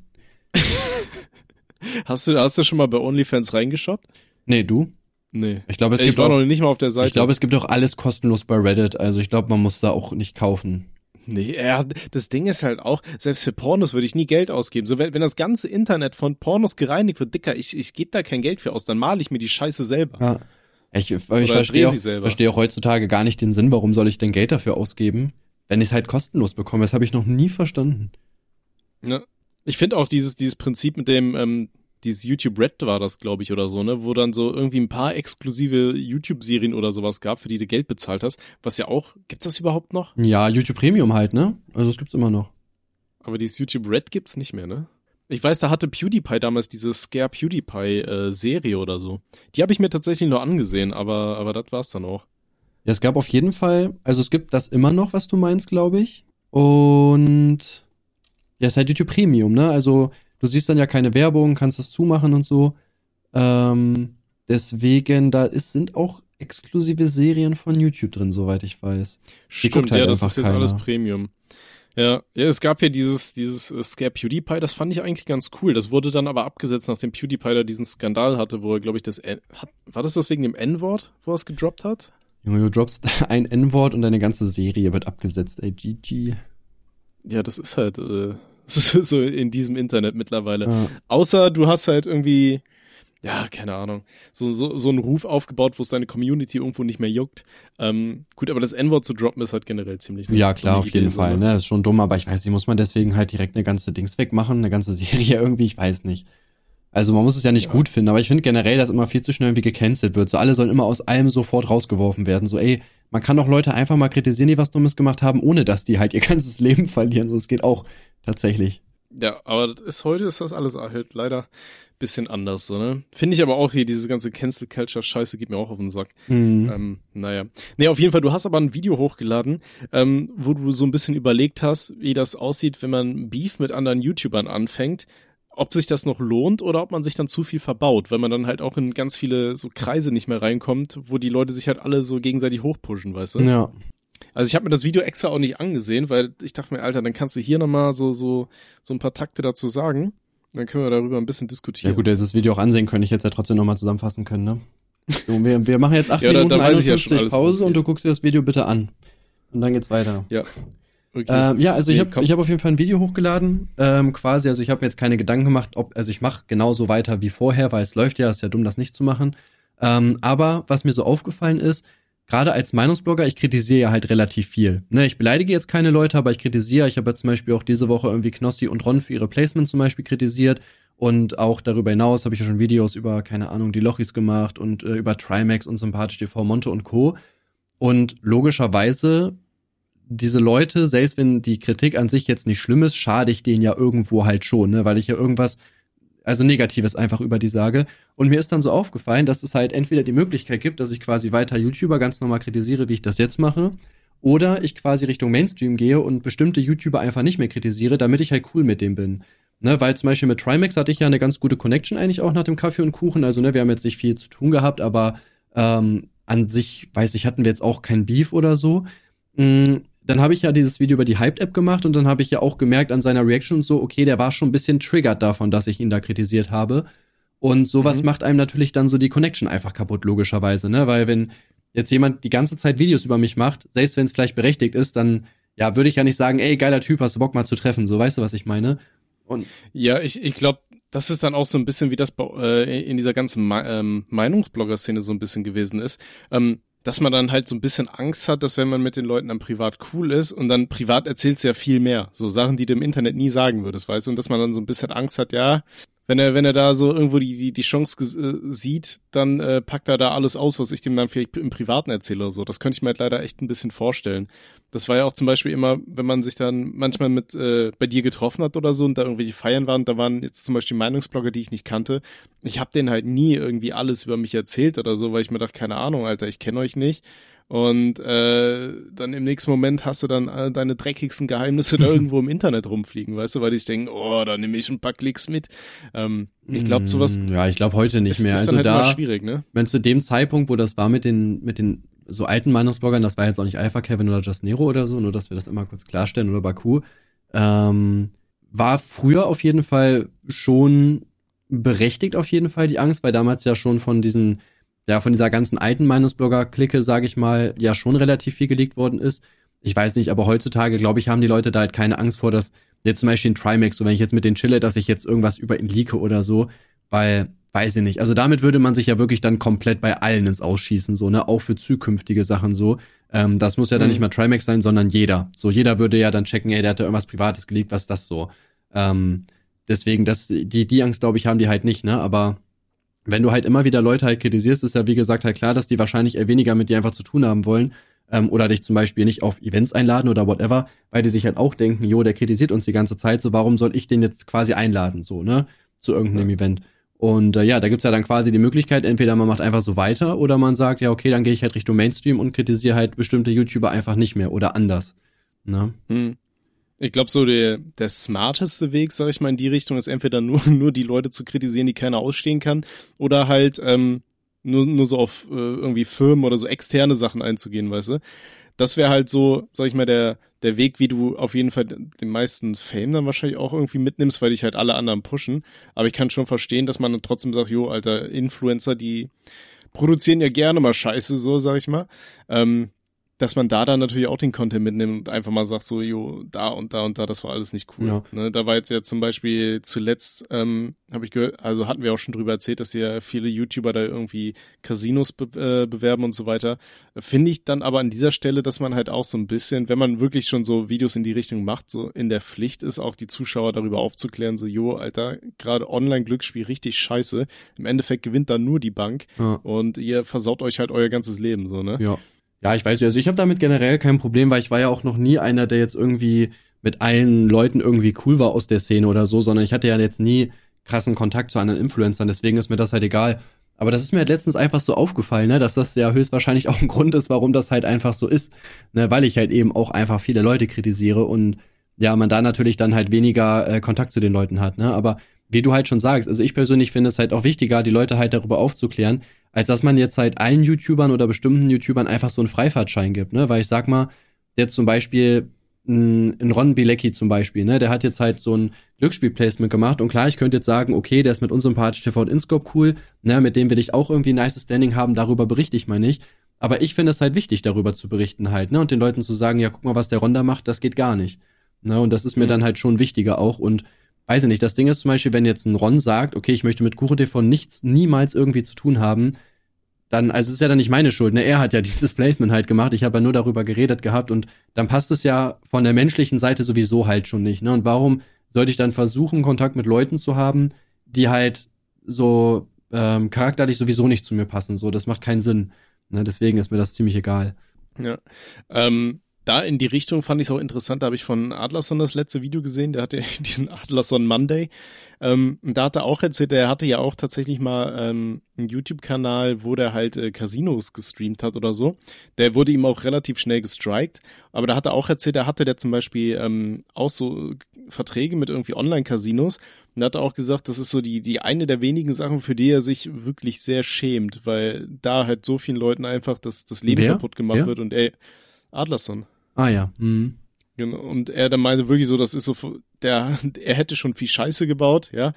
hast du, hast du schon mal bei OnlyFans reingeschaut? Nee, du? Nee. Ich glaube, es ich gibt war auch, noch nicht mal auf der Seite. ich glaube, es gibt auch alles kostenlos bei Reddit. Also ich glaube, man muss da auch nicht kaufen. Nee, ja, das Ding ist halt auch, selbst für Pornos würde ich nie Geld ausgeben. So, wenn, wenn das ganze Internet von Pornos gereinigt wird, Dicker, ich, ich gebe da kein Geld für aus, dann male ich mir die Scheiße selber. Ja. Ich, ich verstehe auch, verstehe auch heutzutage gar nicht den Sinn, warum soll ich denn Geld dafür ausgeben, wenn ich es halt kostenlos bekomme. Das habe ich noch nie verstanden. Ne? Ich finde auch dieses, dieses Prinzip mit dem, ähm, dieses YouTube Red war das, glaube ich, oder so, ne, wo dann so irgendwie ein paar exklusive YouTube-Serien oder sowas gab, für die du Geld bezahlt hast, was ja auch, gibt's das überhaupt noch? Ja, YouTube Premium halt, ne? Also es gibt's immer noch. Aber dieses YouTube Red gibt's nicht mehr, ne? Ich weiß, da hatte PewDiePie damals diese Scare PewDiePie äh, Serie oder so. Die habe ich mir tatsächlich nur angesehen, aber aber das war's dann auch. Ja, es gab auf jeden Fall, also es gibt das immer noch, was du meinst, glaube ich. Und ja, es ist halt YouTube Premium, ne? Also du siehst dann ja keine Werbung, kannst das zumachen und so. Ähm, deswegen, da ist, sind auch exklusive Serien von YouTube drin, soweit ich weiß. Die Stimmt, halt ja, das ist jetzt keiner. alles Premium. Ja, ja, es gab ja dieses, dieses äh, Scare PewDiePie, das fand ich eigentlich ganz cool. Das wurde dann aber abgesetzt, nachdem PewDiePie da diesen Skandal hatte, wo er, glaube ich, das N hat, war das das wegen dem N-Wort, wo er es gedroppt hat? Junge, du droppst ein N-Wort und deine ganze Serie wird abgesetzt, ey, GG. Ja, das ist halt äh, so so in diesem Internet mittlerweile. Ja. Außer du hast halt irgendwie, ja, keine Ahnung, so, so, so einen Ruf aufgebaut, wo es deine Community irgendwo nicht mehr juckt. Ähm, gut, aber das N-Wort zu droppen ist halt generell ziemlich Ja, klar, auf jeden Idee, Fall, ne? Ist schon dumm, aber ich weiß nicht, muss man deswegen halt direkt eine ganze Dings wegmachen, eine ganze Serie irgendwie, ich weiß nicht. Also man muss es ja nicht Ja. gut finden, aber ich finde generell, dass immer viel zu schnell irgendwie gecancelt wird. So alle sollen immer aus allem sofort rausgeworfen werden. So, ey, man kann doch Leute einfach mal kritisieren, die was Dummes gemacht haben, ohne dass die halt ihr ganzes Leben verlieren. So, es geht auch tatsächlich. Ja, aber das ist, heute ist das alles halt leider bisschen anders, so, ne? Finde ich aber auch hier, diese ganze Cancel Culture Scheiße geht mir auch auf den Sack. Mhm. Ähm, naja. Nee, auf jeden Fall, du hast aber ein Video hochgeladen, ähm, wo du so ein bisschen überlegt hast, wie das aussieht, wenn man Beef mit anderen YouTubern anfängt, ob sich das noch lohnt oder ob man sich dann zu viel verbaut, weil man dann halt auch in ganz viele so Kreise nicht mehr reinkommt, wo die Leute sich halt alle so gegenseitig hochpushen, weißt du? Ja. Also ich habe mir das Video extra auch nicht angesehen, weil ich dachte mir, Alter, dann kannst du hier nochmal so, so, so ein paar Takte dazu sagen. Dann können wir darüber ein bisschen Ja diskutieren. gut, jetzt das Video auch ansehen können, ich jetzt ja trotzdem nochmal zusammenfassen können, ne? So, wir, wir machen jetzt 8 Ja, da- Minuten da ich ja 51 schon alles, worum es Pause und du guckst dir das Video bitte an. Und dann geht's weiter. Ja. Okay. Ähm, ja, also ich Nee, habe komm. ich hab auf jeden Fall ein Video hochgeladen, ähm, quasi, also ich habe mir jetzt keine Gedanken gemacht, ob, also ich mache genauso weiter wie vorher, weil es läuft ja, ist ja dumm, das nicht zu machen. Ähm, aber was mir so aufgefallen ist, gerade als Meinungsblogger, ich kritisiere ja halt relativ viel. Ne, ich beleidige jetzt keine Leute, aber ich kritisiere. Ich habe jetzt zum Beispiel auch diese Woche irgendwie Knossi und Ron für ihre Placement zum Beispiel kritisiert. Und auch darüber hinaus habe ich ja schon Videos über, keine Ahnung, die Lochis gemacht und äh, über Trimax und Sympathisch TV, Monte und Co. Und logischerweise, diese Leute, selbst wenn die Kritik an sich jetzt nicht schlimm ist, schade ich denen ja irgendwo halt schon, ne? Weil ich ja irgendwas, also Negatives einfach über die sage. Und mir ist dann so aufgefallen, dass es halt entweder die Möglichkeit gibt, dass ich quasi weiter YouTuber ganz normal kritisiere, wie ich das jetzt mache, oder ich quasi Richtung Mainstream gehe und bestimmte YouTuber einfach nicht mehr kritisiere, damit ich halt cool mit dem bin. Ne, weil zum Beispiel mit Trimax hatte ich ja eine ganz gute Connection eigentlich auch nach dem Kaffee und Kuchen. Also, ne, wir haben jetzt nicht viel zu tun gehabt, aber ähm, an sich, weiß ich, hatten wir jetzt auch kein Beef oder so. Mm, dann habe ich ja dieses Video über die Hyped-App gemacht und dann habe ich ja auch gemerkt an seiner Reaction und so, okay, der war schon ein bisschen triggert davon, dass ich ihn da kritisiert habe. Und sowas Mhm. macht einem natürlich dann so die Connection einfach kaputt, logischerweise, ne? Weil wenn jetzt jemand die ganze Zeit Videos über mich macht, selbst wenn es vielleicht berechtigt ist, dann ja, würde ich ja nicht sagen, ey, geiler Typ, hast du Bock mal zu treffen, so, weißt du, was ich meine? Und Ja, ich, ich glaube, das ist dann auch so ein bisschen, wie das äh, in dieser ganzen Me ähm, Meinungsblogger-Szene so ein bisschen gewesen ist. Ähm, dass man dann halt so ein bisschen Angst hat, dass wenn man mit den Leuten dann privat cool ist und dann privat erzählst du ja viel mehr. So Sachen, die du im Internet nie sagen würdest, weißt du? Und dass man dann so ein bisschen Angst hat, ja, wenn er, wenn er da so irgendwo die, die, die Chance äh, sieht, dann äh, packt er da alles aus, was ich dem dann vielleicht im Privaten erzähle oder so. Das könnte ich mir halt leider echt ein bisschen vorstellen. Das war ja auch zum Beispiel immer, wenn man sich dann manchmal mit äh, bei dir getroffen hat oder so und da irgendwelche Feiern waren, da waren jetzt zum Beispiel Meinungsblogger, die ich nicht kannte. Ich habe denen halt nie irgendwie alles über mich erzählt oder so, weil ich mir dachte, keine Ahnung, Alter, ich kenne euch nicht. Und äh, dann im nächsten Moment hast du dann äh, deine dreckigsten Geheimnisse da irgendwo im Internet rumfliegen, weißt du, weil die sich denken, oh, da nehme ich ein paar Klicks mit. Ähm, ich glaube, sowas Mm, Ja, ich glaube heute nicht ist, mehr. ist also dann halt da, schwierig, ne? wenn zu dem Zeitpunkt, wo das war mit den, mit den so alten Meinungsbloggern, das war jetzt auch nicht Alpha Kevin oder Just Nero oder so, nur dass wir das immer kurz klarstellen oder Baku, ähm, war früher auf jeden Fall schon berechtigt auf jeden Fall die Angst, weil damals ja schon von diesen, ja, von dieser ganzen alten Meinungsblogger-Clique, sage ich mal, ja schon relativ viel geleakt worden ist. Ich weiß nicht, aber heutzutage, glaube ich, haben die Leute da halt keine Angst vor, dass jetzt zum Beispiel ein Trimax, so wenn ich jetzt mit denen chille, dass ich jetzt irgendwas über ihn leake oder so, weil, weiß ich nicht. Also damit würde man sich ja wirklich dann komplett bei allen ins Ausschießen, so, ne, auch für zukünftige Sachen so. Ähm, das muss ja dann Mhm. nicht mal Trimax sein, sondern jeder. So, jeder würde ja dann checken, ey, der hat da irgendwas Privates geleakt, was ist das so? Ähm, deswegen, das, die, die Angst, glaube ich, haben die halt nicht, ne? Aber wenn du halt immer wieder Leute halt kritisierst, ist ja wie gesagt halt klar, dass die wahrscheinlich eher weniger mit dir einfach zu tun haben wollen. Ähm, oder dich zum Beispiel nicht auf Events einladen oder whatever, weil die sich halt auch denken, jo, der kritisiert uns die ganze Zeit, so warum soll ich den jetzt quasi einladen, so, ne? Zu irgendeinem ja. Event. Und äh, ja, da gibt's ja dann quasi die Möglichkeit, entweder man macht einfach so weiter oder man sagt, ja, okay, dann gehe ich halt Richtung Mainstream und kritisiere halt bestimmte YouTuber einfach nicht mehr oder anders. Ne? Hm. Ich glaube, so der, der smarteste Weg, sag ich mal, in die Richtung ist entweder nur, nur die Leute zu kritisieren, die keiner ausstehen kann, oder halt ähm, nur, nur so auf äh, irgendwie Firmen oder so externe Sachen einzugehen, weißt du? Das wäre halt so, sag ich mal, der, der Weg, wie du auf jeden Fall den meisten Fame dann wahrscheinlich auch irgendwie mitnimmst, weil dich halt alle anderen pushen. Aber ich kann schon verstehen, dass man dann trotzdem sagt, jo, alter, Influencer, die produzieren ja gerne mal Scheiße, so, sag ich mal. Ähm, dass man da dann natürlich auch den Content mitnimmt und einfach mal sagt, so, jo, da und da und da, das war alles nicht cool. Ja. Ne, da war jetzt ja zum Beispiel zuletzt, ähm, habe ich gehört, also hatten wir auch schon drüber erzählt, dass ja viele YouTuber da irgendwie Casinos be äh, bewerben und so weiter. Finde ich dann aber an dieser Stelle, dass man halt auch so ein bisschen, wenn man wirklich schon so Videos in die Richtung macht, so in der Pflicht ist, auch die Zuschauer darüber aufzuklären, so, jo, Alter, gerade Online-Glücksspiel richtig scheiße. Im Endeffekt gewinnt dann nur die Bank ja. und ihr versaut euch halt euer ganzes Leben, so, ne? Ja. Ja, ich weiß also ich habe damit generell kein Problem, weil ich war ja auch noch nie einer, der jetzt irgendwie mit allen Leuten irgendwie cool war aus der Szene oder so, sondern ich hatte ja jetzt nie krassen Kontakt zu anderen Influencern, deswegen ist mir das halt egal. Aber das ist mir halt letztens einfach so aufgefallen, ne, dass das ja höchstwahrscheinlich auch ein Grund ist, warum das halt einfach so ist, ne, weil ich halt eben auch einfach viele Leute kritisiere und ja, man da natürlich dann halt weniger äh, Kontakt zu den Leuten hat, ne, aber wie du halt schon sagst, also ich persönlich finde es halt auch wichtiger, die Leute halt darüber aufzuklären, als dass man jetzt halt allen YouTubern oder bestimmten YouTubern einfach so einen Freifahrtschein gibt, ne? Weil ich sag mal, jetzt zum Beispiel ein Ron Bilecki zum Beispiel, ne, der hat jetzt halt so ein Glücksspiel-Placement gemacht und klar, ich könnte jetzt sagen, okay, der ist mit unserem Part TV und Inscope cool, ne, mit dem will ich auch irgendwie ein nice Standing haben, darüber berichte ich mal nicht. Aber ich finde es halt wichtig, darüber zu berichten halt, ne, und den Leuten zu sagen, ja, guck mal, was der Ron da macht, das geht gar nicht. Ne, und das ist mir mhm. dann halt schon wichtiger auch und weiß ich nicht, das Ding ist zum Beispiel, wenn jetzt ein Ron sagt, okay, ich möchte mit KuchenTV nichts, niemals irgendwie zu tun haben, dann, also es ist ja dann nicht meine Schuld, ne? Er hat ja dieses Placement halt gemacht, ich habe ja nur darüber geredet gehabt und dann passt es ja von der menschlichen Seite sowieso halt schon nicht, ne? Und warum sollte ich dann versuchen, Kontakt mit Leuten zu haben, die halt so ähm, charakterlich sowieso nicht zu mir passen? So, das macht keinen Sinn. Ne? Deswegen ist mir das ziemlich egal. Ja. Ähm, da in die Richtung fand ich es auch interessant. Da habe ich von Adlerson das letzte Video gesehen. Der hatte diesen Adlerson Monday. Ähm, da hat er auch erzählt, er hatte ja auch tatsächlich mal ähm, einen YouTube-Kanal, wo der halt äh, Casinos gestreamt hat oder so. Der wurde ihm auch relativ schnell gestrikt. Aber da hat er auch erzählt, er hatte der zum Beispiel ähm, auch so Verträge mit irgendwie Online-Casinos. Und hat er auch gesagt, das ist so die, die eine der wenigen Sachen, für die er sich wirklich sehr schämt, weil da halt so vielen Leuten einfach das, das Leben Wer? kaputt gemacht Wer? wird und ey, Adlerson. Ah ja. Mhm. Genau. Und er dann meinte wirklich so, das ist so, der, er hätte schon viel Scheiße gebaut, ja.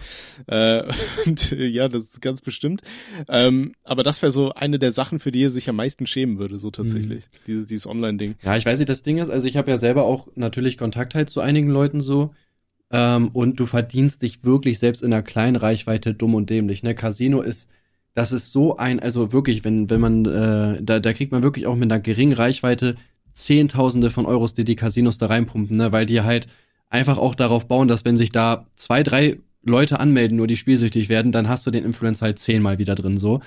Äh, und, ja, das ist ganz bestimmt. Ähm, aber das wäre so eine der Sachen, für die er sich am meisten schämen würde, so tatsächlich. Mhm. Dieses, dieses Online-Ding. Ja, ich weiß nicht, das Ding ist, also ich habe ja selber auch natürlich Kontakt halt zu einigen Leuten so. Ähm, und du verdienst dich wirklich selbst in einer kleinen Reichweite dumm und dämlich. Ne? Casino ist, das ist so ein, also wirklich, wenn, wenn man, äh, da, da kriegt man wirklich auch mit einer geringen Reichweite Zehntausende von Euros, die die Casinos da reinpumpen, ne? weil die halt einfach auch darauf bauen, dass wenn sich da zwei, drei Leute anmelden, nur die spielsüchtig werden, dann hast du den Influencer halt zehnmal wieder drin so.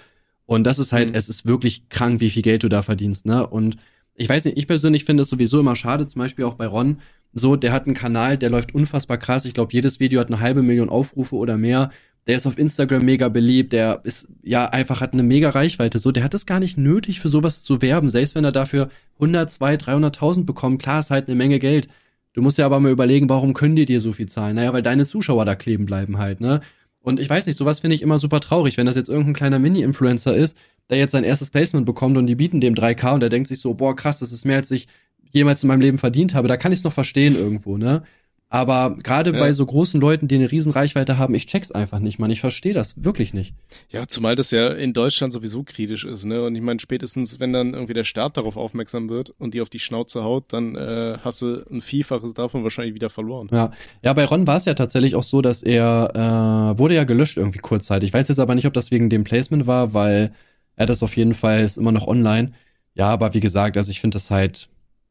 Und das ist halt, mhm. es ist wirklich krank, wie viel Geld du da verdienst, ne? Und ich weiß nicht, ich persönlich finde es sowieso immer schade, zum Beispiel auch bei Ron. So, der hat einen Kanal, der läuft unfassbar krass. Ich glaube, jedes Video hat eine halbe Million Aufrufe oder mehr der ist auf Instagram mega beliebt, der ist ja einfach hat eine mega Reichweite. So, der hat es gar nicht nötig für sowas zu werben, selbst wenn er dafür 100, 200, 300.000 bekommt. Klar, ist halt eine Menge Geld. Du musst ja aber mal überlegen, warum können die dir so viel zahlen? Naja, weil deine Zuschauer da kleben bleiben halt, ne? Und ich weiß nicht, sowas finde ich immer super traurig, wenn das jetzt irgendein kleiner Mini-Influencer ist, der jetzt sein erstes Placement bekommt und die bieten dem 3K und der denkt sich so, boah, krass, das ist mehr als ich jemals in meinem Leben verdient habe. Da kann ich es noch verstehen irgendwo, ne? Aber gerade ja. bei so großen Leuten, die eine riesen Reichweite haben, ich check's einfach nicht, man. Ich verstehe das wirklich nicht. Ja, zumal das ja in Deutschland sowieso kritisch ist, ne? Und ich meine, spätestens, wenn dann irgendwie der Staat darauf aufmerksam wird und die auf die Schnauze haut, dann äh, hast du ein Vielfaches davon wahrscheinlich wieder verloren. Ja, ja bei Ron war es ja tatsächlich auch so, dass er äh, wurde ja gelöscht irgendwie kurzzeitig. Ich weiß jetzt aber nicht, ob das wegen dem Placement war, weil er das auf jeden Fall ist immer noch online. Ja, aber wie gesagt, also ich finde das halt,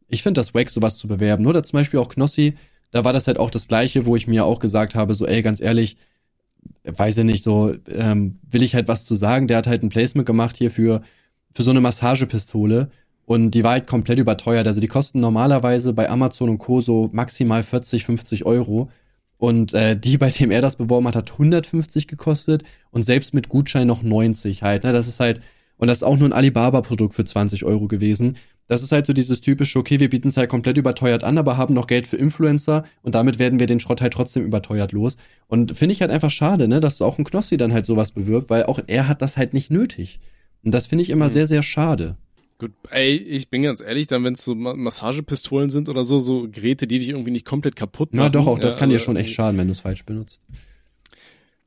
ich finde das wack, sowas zu bewerben. Nur da zum Beispiel auch Knossi, da war das halt auch das Gleiche, wo ich mir auch gesagt habe, so, ey, ganz ehrlich, weiß ich nicht, so, ähm, will ich halt was zu sagen. Der hat halt ein Placement gemacht hier für, für so eine Massagepistole. Und die war halt komplett überteuert. Also die kosten normalerweise bei Amazon und Co. so maximal 40, 50 Euro. Und äh, die, bei dem er das beworben hat, hat 150 gekostet und selbst mit Gutschein noch 90 halt. Ne? Das ist halt, und das ist auch nur ein Alibaba-Produkt für 20 Euro gewesen. Das ist halt so dieses typische, okay, wir bieten es halt komplett überteuert an, aber haben noch Geld für Influencer und damit werden wir den Schrott halt trotzdem überteuert los. Und finde ich halt einfach schade, ne, dass auch ein Knossi dann halt sowas bewirbt, weil auch er hat das halt nicht nötig. Und das finde ich immer mhm. sehr, sehr schade. Gut, ey, ich bin ganz ehrlich, dann wenn es so Massagepistolen sind oder so, so Geräte, die dich irgendwie nicht komplett kaputt machen. Na doch, auch das ja, kann dir also schon echt schaden, wenn du es falsch benutzt.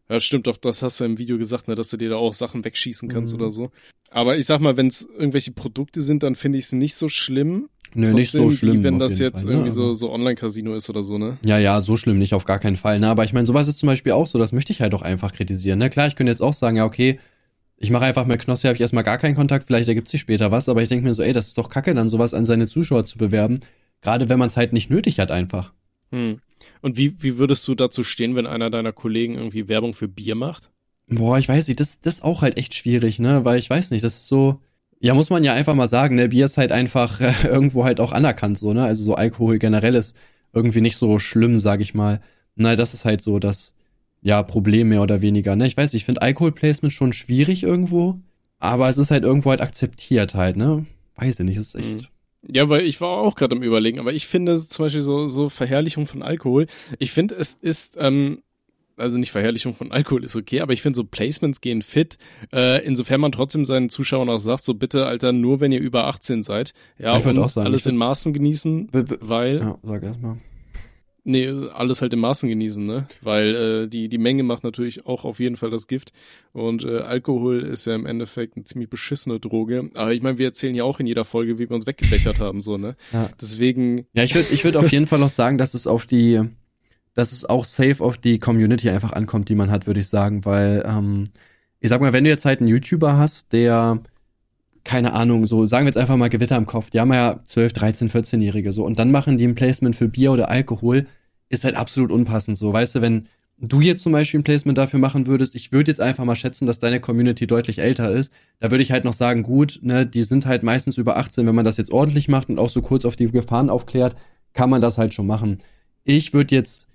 Ja, stimmt doch, das hast du im Video gesagt, ne, dass du dir da auch Sachen wegschießen kannst mhm. oder so. Aber ich sag mal, wenn es irgendwelche Produkte sind, dann finde ich es nicht so schlimm. Nö, Trotzdem, nicht so schlimm. Wie wenn das jetzt Fall, irgendwie ne? so, so Online-Casino ist oder so, ne? Ja, ja, so schlimm nicht, auf gar keinen Fall. Ne? Aber ich meine, sowas ist zum Beispiel auch so, das möchte ich halt auch einfach kritisieren. Ne? Klar, ich könnte jetzt auch sagen, ja, okay, ich mache einfach mit Knossi, habe ich erstmal gar keinen Kontakt, vielleicht ergibt sich später was, aber ich denke mir so, ey, das ist doch kacke, dann sowas an seine Zuschauer zu bewerben. Gerade wenn man es halt nicht nötig hat, einfach. Hm. Und wie, wie würdest du dazu stehen, wenn einer deiner Kollegen irgendwie Werbung für Bier macht? Boah, ich weiß nicht, das, das ist auch halt echt schwierig, ne? Weil ich weiß nicht, das ist so. Ja, muss man ja einfach mal sagen, ne? Bier ist halt einfach äh, irgendwo halt auch anerkannt, so, ne? Also so Alkohol generell ist irgendwie nicht so schlimm, sag ich mal. Na, das ist halt so das, ja, Problem mehr oder weniger. Ne? Ich weiß, ich finde Alkoholplacement schon schwierig irgendwo, aber es ist halt irgendwo halt akzeptiert halt, ne? Weiß ich nicht, ist echt. Mhm. Ja, weil ich war auch gerade am überlegen, aber ich finde zum Beispiel so, so Verherrlichung von Alkohol, ich finde, es ist, ähm, also nicht Verherrlichung von Alkohol ist okay, aber ich finde so Placements gehen fit, äh, insofern man trotzdem seinen Zuschauern auch sagt, so bitte, Alter, nur wenn ihr über 18 seid. Ja, ich und auch sagen, alles in Maßen genießen, weil. Ja, sag erstmal. Nee, alles halt im Maßen genießen, ne? Weil äh, die, die Menge macht natürlich auch auf jeden Fall das Gift. Und äh, Alkohol ist ja im Endeffekt eine ziemlich beschissene Droge. Aber ich meine, wir erzählen ja auch in jeder Folge, wie wir uns weggebechert haben, so, ne? Ja. Deswegen. Ja, ich würde ich würd auf jeden Fall auch sagen, dass es auf die, dass es auch safe auf die Community einfach ankommt, die man hat, würde ich sagen. Weil, ähm, ich sag mal, wenn du jetzt halt einen YouTuber hast, der keine Ahnung, so sagen wir jetzt einfach mal Gewitter im Kopf. Die haben ja 12, 13, 14-Jährige so und dann machen die ein Placement für Bier oder Alkohol ist halt absolut unpassend so. Weißt du, wenn du jetzt zum Beispiel ein Placement dafür machen würdest, ich würde jetzt einfach mal schätzen, dass deine Community deutlich älter ist. Da würde ich halt noch sagen, gut, ne, die sind halt meistens über 18, wenn man das jetzt ordentlich macht und auch so kurz auf die Gefahren aufklärt, kann man das halt schon machen. Ich würde jetzt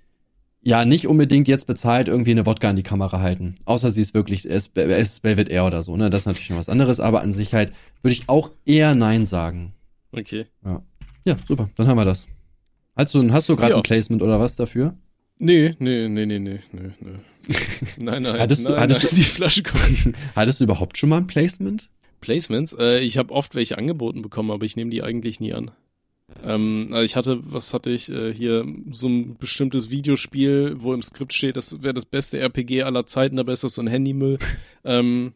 ja nicht unbedingt jetzt bezahlt irgendwie eine Wodka in die Kamera halten. Außer sie ist wirklich, es ist Velvet Air oder so, ne? Das ist natürlich noch was anderes, aber an sich halt würde ich auch eher Nein sagen. Okay. Ja. Ja, super, dann haben wir das. Hast du, hast du gerade ja. ein Placement oder was dafür? Nee, nee, nee, nee, nee, nee, nee. nein, nein, hattest nein, du, hattest nein, du, die Flasche. Hattest du überhaupt schon mal ein Placement? Placements? Äh, ich habe oft welche angeboten bekommen, aber ich nehme die eigentlich nie an. Ähm, also ich hatte, was hatte ich äh, hier, so ein bestimmtes Videospiel, wo im Skript steht, das wäre das beste RPG aller Zeiten, aber ist das so ein Handymüll. ähm,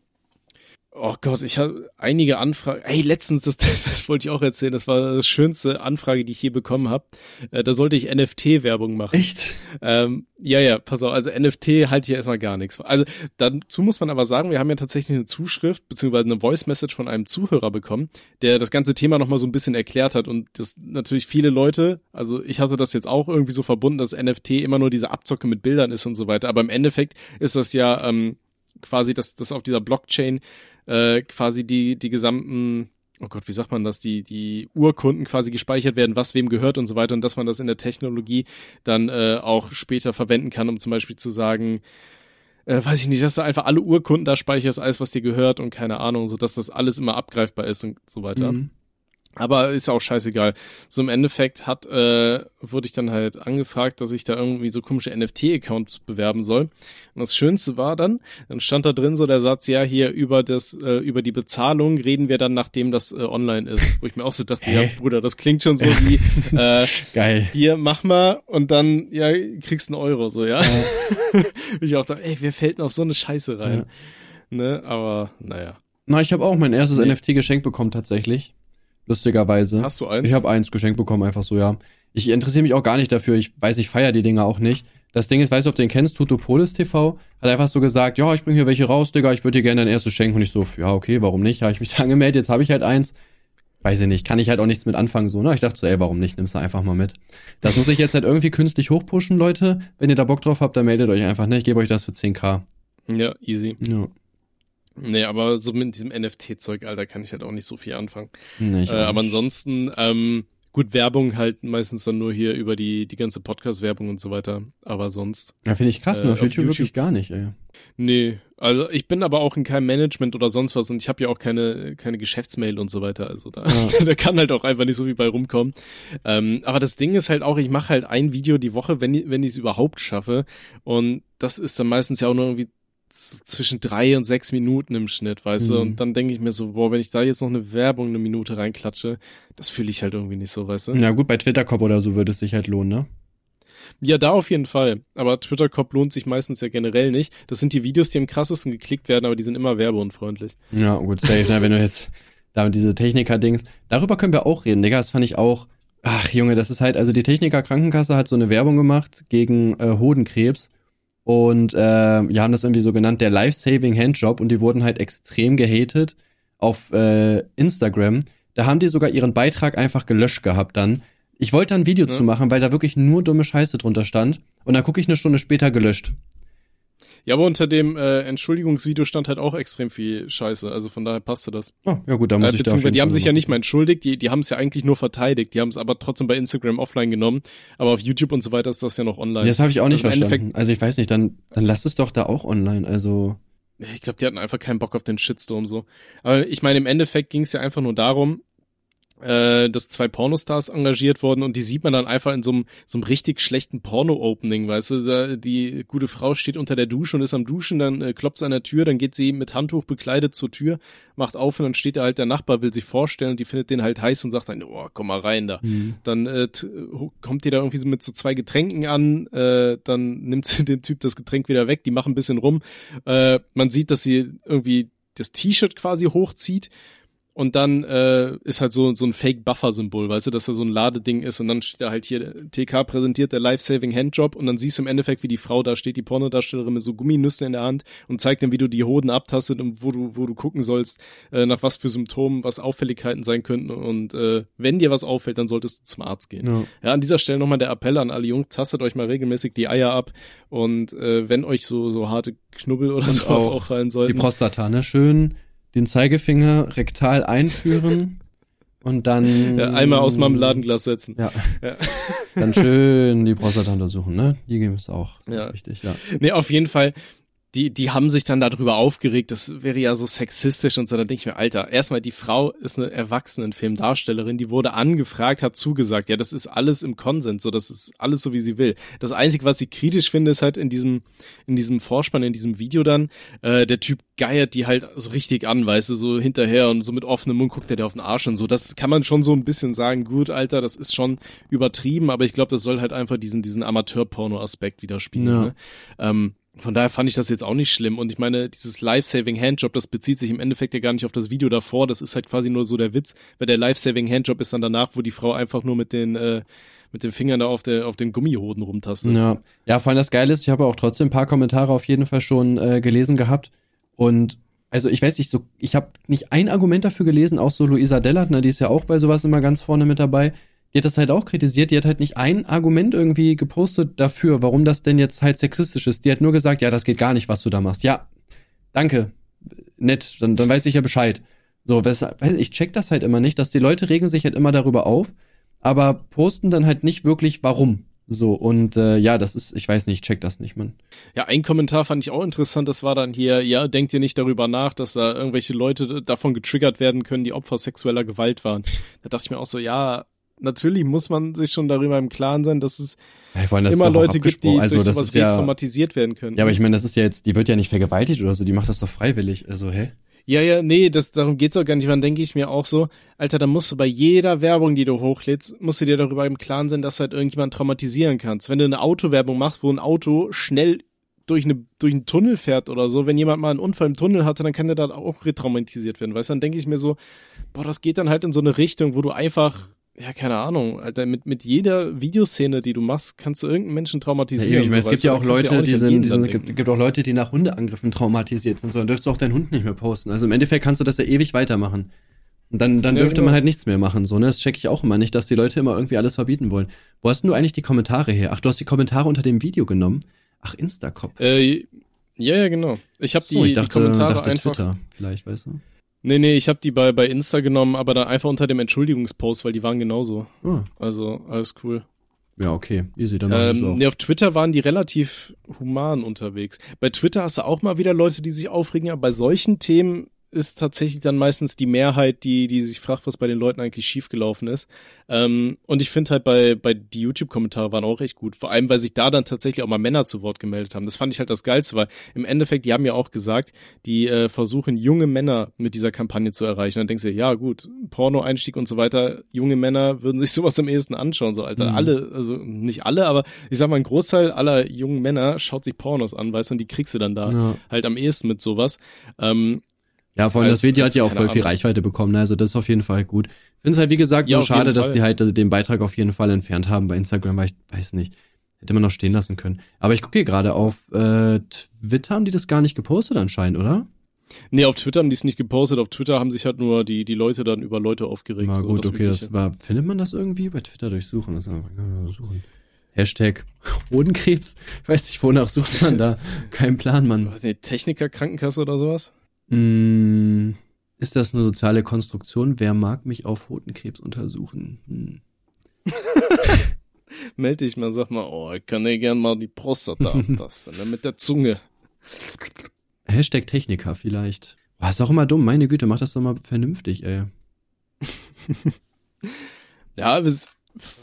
Oh Gott, ich habe einige Anfragen. Ey, letztens, das, das wollte ich auch erzählen, das war das schönste Anfrage, die ich je bekommen habe. Äh, da sollte ich NFT-Werbung machen. Echt? Ähm, ja, ja, pass auf, also NFT halte ich ja erstmal gar nichts. Also dazu muss man aber sagen, wir haben ja tatsächlich eine Zuschrift beziehungsweise eine Voice-Message von einem Zuhörer bekommen, der das ganze Thema nochmal so ein bisschen erklärt hat und das natürlich viele Leute, also ich hatte das jetzt auch irgendwie so verbunden, dass NFT immer nur diese Abzocke mit Bildern ist und so weiter, aber im Endeffekt ist das ja ähm, quasi, dass das auf dieser Blockchain äh, quasi die, die gesamten, oh Gott, wie sagt man das, die, die Urkunden quasi gespeichert werden, was wem gehört und so weiter und dass man das in der Technologie dann äh, auch später verwenden kann, um zum Beispiel zu sagen, äh, weiß ich nicht, dass du einfach alle Urkunden da speicherst, alles, was dir gehört und keine Ahnung, so dass das alles immer abgreifbar ist und so weiter. Mhm. Aber ist auch scheißegal. So im Endeffekt hat, äh, wurde ich dann halt angefragt, dass ich da irgendwie so komische NFT-Accounts bewerben soll. Und das Schönste war dann, dann stand da drin so der Satz, ja, hier über das, äh, über die Bezahlung reden wir dann, nachdem das äh, online ist. Wo ich mir auch so dachte, Hä? ja, Bruder, das klingt schon so wie, äh, Geil. hier, mach mal und dann, ja, kriegst einen Euro, so, ja. ja. ich auch dachte, ey, wer fällt denn auf so eine Scheiße rein? Ja. Ne, aber, naja. Na, ich habe auch mein erstes nee. NFT geschenkt bekommen tatsächlich lustigerweise. Hast du eins? Ich habe eins geschenkt bekommen, einfach so, ja. Ich interessiere mich auch gar nicht dafür. Ich weiß, ich feiere die Dinger auch nicht. Das Ding ist, weißt du, ob du den kennst, Tutopolis TV, hat einfach so gesagt, ja, ich bring hier welche raus, Digga, ich würde dir gerne dein erstes schenken. Und ich so, ja, okay, warum nicht? Habe ich mich angemeldet, jetzt habe ich halt eins. weiß ich nicht, kann ich halt auch nichts mit anfangen, so, ne? Ich dachte so, ey, warum nicht? Nimmst du einfach mal mit. Das muss ich jetzt halt irgendwie künstlich hochpushen, Leute. Wenn ihr da Bock drauf habt, dann meldet euch einfach, ne? Ich gebe euch das für 10k. Ja, easy. Ja. Nee, aber so mit diesem NFT-Zeug, Alter, kann ich halt auch nicht so viel anfangen. Nee, Äh, aber nicht. ansonsten, ähm, gut, Werbung halt meistens dann nur hier über die, die ganze Podcast-Werbung und so weiter. Aber sonst. Ja, finde ich krass, äh, ne? Auf auf YouTube, YouTube- wirklich gar nicht, ey. Nee, also ich bin aber auch in keinem Management oder sonst was und ich habe ja auch keine, keine Geschäftsmail und so weiter. Also da, Ja. da kann halt auch einfach nicht so viel bei rumkommen. Ähm, aber das Ding ist halt auch, ich mache halt ein Video die Woche, wenn, ich- wenn ich es überhaupt schaffe. Und das ist dann meistens ja auch nur irgendwie zwischen drei und sechs Minuten im Schnitt, weißt du? Mhm. Und dann denke ich mir so, boah, wenn ich da jetzt noch eine Werbung eine Minute reinklatsche, das fühle ich halt irgendwie nicht so, weißt du? Ja, gut, bei Twitter-Cop oder so würde es sich halt lohnen, ne? Ja, da auf jeden Fall. Aber Twitter-Cop lohnt sich meistens ja generell nicht. Das sind die Videos, die am krassesten geklickt werden, aber die sind immer werbeunfreundlich. Ja, gut, safe, ne? Wenn du jetzt da diese Techniker-Dings, darüber können wir auch reden, Digga, das fand ich auch. Ach, Junge, das ist halt, also die Techniker Krankenkasse hat so eine Werbung gemacht gegen äh, Hodenkrebs und äh, ja, haben das irgendwie so genannt, der Life-Saving Handjob und die wurden halt extrem gehatet auf äh, Instagram. Da haben die sogar ihren Beitrag einfach gelöscht gehabt dann. Ich wollte da ein Video Ja. zu machen, weil da wirklich nur dumme Scheiße drunter stand. Und dann gucke ich eine Stunde später gelöscht. Ja, aber unter dem äh, Entschuldigungsvideo stand halt auch extrem viel Scheiße. Also von daher passte das. Oh, ja gut, da muss Äh, ich da beziehungsweise jeden die haben sich ja nicht mal entschuldigt, die, die haben es ja eigentlich nur verteidigt. Die haben es aber trotzdem bei Instagram offline genommen. Aber auf YouTube und so weiter ist das ja noch online. Das habe ich auch nicht Also verstanden. Also ich weiß nicht, dann, dann lass es doch da auch online. Also Ich glaube, die hatten einfach keinen Bock auf den Shitstorm so. Aber ich meine, im Endeffekt ging es ja einfach nur darum, äh, dass zwei Pornostars engagiert wurden und die sieht man dann einfach in so einem so einem richtig schlechten Porno-Opening, weißt du, da, die gute Frau steht unter der Dusche und ist am Duschen, dann äh, klopft sie an der Tür, dann geht sie mit Handtuch bekleidet zur Tür, macht auf und dann steht da halt der Nachbar, will sich vorstellen und die findet den halt heiß und sagt dann, oh, komm mal rein da. Dann äh, kommt die da irgendwie so mit so zwei Getränken an, äh, dann nimmt sie dem Typ das Getränk wieder weg, die machen ein bisschen rum. Äh, man sieht, dass sie irgendwie das T-Shirt quasi hochzieht und dann äh, ist halt so, so ein Fake-Buffer-Symbol, weißt du, dass da so ein Ladeding ist und dann steht da halt hier, TK präsentiert der Life-Saving-Handjob und dann siehst du im Endeffekt, wie die Frau da steht, die Pornodarstellerin mit so Gumminüssen in der Hand und zeigt dann, wie du die Hoden abtastet und wo du, wo du gucken sollst, äh, nach was für Symptomen, was Auffälligkeiten sein könnten und äh, wenn dir was auffällt, dann solltest du zum Arzt gehen. ja. Ja, an dieser Stelle nochmal der Appell an alle Jungs, tastet euch mal regelmäßig die Eier ab und äh, wenn euch so, so harte Knubbel oder Und sowas auch auffallen die sollten, Prostata, ne? Schön den Zeigefinger rektal einführen und dann ja, einmal aus Marmeladenglas setzen. Ja. Ja. Dann schön die Prostata untersuchen, ne? Die geben es auch. Ja. Richtig, ja. Nee, auf jeden Fall, die, die haben sich dann darüber aufgeregt, das wäre ja so sexistisch und so, da denke ich mir, Alter, erstmal, die Frau ist eine Erwachsenenfilmdarstellerin, die wurde angefragt, hat zugesagt, ja, das ist alles im Konsens, so, das ist alles so, wie sie will. Das Einzige, was sie kritisch finde, ist halt in diesem, in diesem Vorspann, in diesem Video dann, äh, der Typ geiert die halt so richtig an, weißt du, so hinterher und so mit offenem Mund guckt er dir auf den Arsch und so. Das kann man schon so ein bisschen sagen, gut, Alter, das ist schon übertrieben, aber ich glaube, das soll halt einfach diesen, diesen Amateur-Porno-Aspekt widerspiegeln. Ja. Ne? Ähm, von daher fand ich das jetzt auch nicht schlimm. Und ich meine, dieses Life-Saving Handjob, das bezieht sich im Endeffekt ja gar nicht auf das Video davor. Das ist halt quasi nur so der Witz, weil der Life-Saving Handjob ist dann danach, wo die Frau einfach nur mit den, äh, mit den Fingern da auf, der, auf den Gummihoden rumtastet. Ja. ja, vor allem das Geile ist, ich habe auch trotzdem ein paar Kommentare auf jeden Fall schon äh, gelesen gehabt. Und also ich weiß nicht, so, ich habe nicht ein Argument dafür gelesen, auch so Luisa Dellert, ne, die ist ja auch bei sowas immer ganz vorne mit dabei. Die hat das halt auch kritisiert, die hat halt nicht ein Argument irgendwie gepostet dafür, warum das denn jetzt halt sexistisch ist. Die hat nur gesagt, ja, das geht gar nicht, was du da machst. Ja, danke, nett, dann, dann weiß ich ja Bescheid. So, ich check das halt immer nicht, dass die Leute regen sich halt immer darüber auf, aber posten dann halt nicht wirklich, warum. So, und äh, ja, das ist, ich weiß nicht, ich check das nicht, man. Ja, ein Kommentar fand ich auch interessant, das war dann hier, ja, denkt ihr nicht darüber nach, dass da irgendwelche Leute davon getriggert werden können, die Opfer sexueller Gewalt waren. Da dachte ich mir auch so, ja, natürlich muss man sich schon darüber im Klaren sein, dass es ist immer Leute gibt, die also, durch sowas ja, retraumatisiert werden können. ja, aber ich meine, das ist ja jetzt, die wird ja nicht vergewaltigt oder so, die macht das doch freiwillig. Also, hä? Ja, ja, nee, das, darum geht's auch gar nicht. Dann denke ich mir auch so, Alter, da musst du bei jeder Werbung, die du hochlädst, musst du dir darüber im Klaren sein, dass du halt irgendjemand traumatisieren kannst. Wenn du eine Autowerbung machst, wo ein Auto schnell durch, eine, durch einen Tunnel fährt oder so, wenn jemand mal einen Unfall im Tunnel hatte, dann kann der da auch retraumatisiert werden. Weißt du, dann denke ich mir so, boah, das geht dann halt in so eine Richtung, wo du einfach, ja, keine Ahnung, Alter, mit, mit jeder Videoszene, die du machst, kannst du irgendeinen Menschen Ja, traumatisieren. ich meine, es so, gibt weißt du, ja auch Leute, nicht die sind, die sind, gibt, gibt auch Leute, die nach Hundeangriffen traumatisiert sind, so, dann dürftest du auch deinen Hund nicht mehr posten. Also im Endeffekt kannst du das ja ewig weitermachen. Und dann, dann Ja, dürfte genau. man halt nichts mehr machen. So, ne? Das checke ich auch immer nicht, dass die Leute immer irgendwie alles verbieten wollen. Wo hast denn du eigentlich die Kommentare her? Ach, du hast die Kommentare unter dem Video genommen. Ach, Instacop. Äh, ja, ja, genau. Ich habe so, die, ich dachte, die Kommentare dachte einfach. Twitter, vielleicht, weißt du? Nee, nee, ich habe die bei, bei Insta genommen, aber dann einfach unter dem Entschuldigungspost, weil die waren genauso. Ah, Also, alles cool. ja, okay. Easy, dann Ähm, wir nee, auf Twitter waren die relativ human unterwegs. Bei Twitter hast du auch mal wieder Leute, die sich aufregen, aber bei solchen Themen ist tatsächlich dann meistens die Mehrheit, die, die sich fragt, was bei den Leuten eigentlich schiefgelaufen ist. Ähm, und ich finde halt bei, bei die YouTube-Kommentare waren auch echt gut. Vor allem, weil sich da dann tatsächlich auch mal Männer zu Wort gemeldet haben. Das fand ich halt das Geilste, weil im Endeffekt, die haben ja auch gesagt, die äh, versuchen, junge Männer mit dieser Kampagne zu erreichen. Dann denkst du, ja gut, Porno-Einstieg und so weiter, junge Männer würden sich sowas am ehesten anschauen, so Alter. Mhm. Alle, also nicht alle, aber ich sag mal, ein Großteil aller jungen Männer schaut sich Pornos an, weißt du, und die kriegst du dann da Ja. halt am ehesten mit sowas. Ähm, Ja, vor allem das Video hat ja auch voll viel Ahnung. Reichweight bekommen, ne? also das ist auf jeden Fall gut. Ich finde es halt, wie gesagt, Ja, nur schade, dass die halt den Beitrag auf jeden Fall entfernt haben bei Instagram, weil ich weiß nicht, hätte man noch stehen lassen können. Aber ich gucke hier gerade auf äh, Twitter, haben die das gar nicht gepostet anscheinend, oder? nee, auf Twitter haben die es nicht gepostet, auf Twitter haben sich halt nur die, die Leute dann über Leute aufgeregt. Na so, gut, okay, das war, findet man das irgendwie bei Twitter durchsuchen? Das suchen. Hashtag Hodenkrebs. Ich weiß nicht, wonach sucht man da? Kein Plan, Mann. weiß nicht, Techniker, Krankenkasse oder sowas? Hm, ist das eine soziale Konstruktion? Wer mag mich auf Hodenkrebs untersuchen? Hm. Meld dich mal, sag mal, oh, ich kann dir gern mal die Prostata abtasten, ne, mit der Zunge. Hashtag Techniker vielleicht. Boah, ist auch immer dumm. Meine Güte, mach das doch mal vernünftig, ey. Ja, es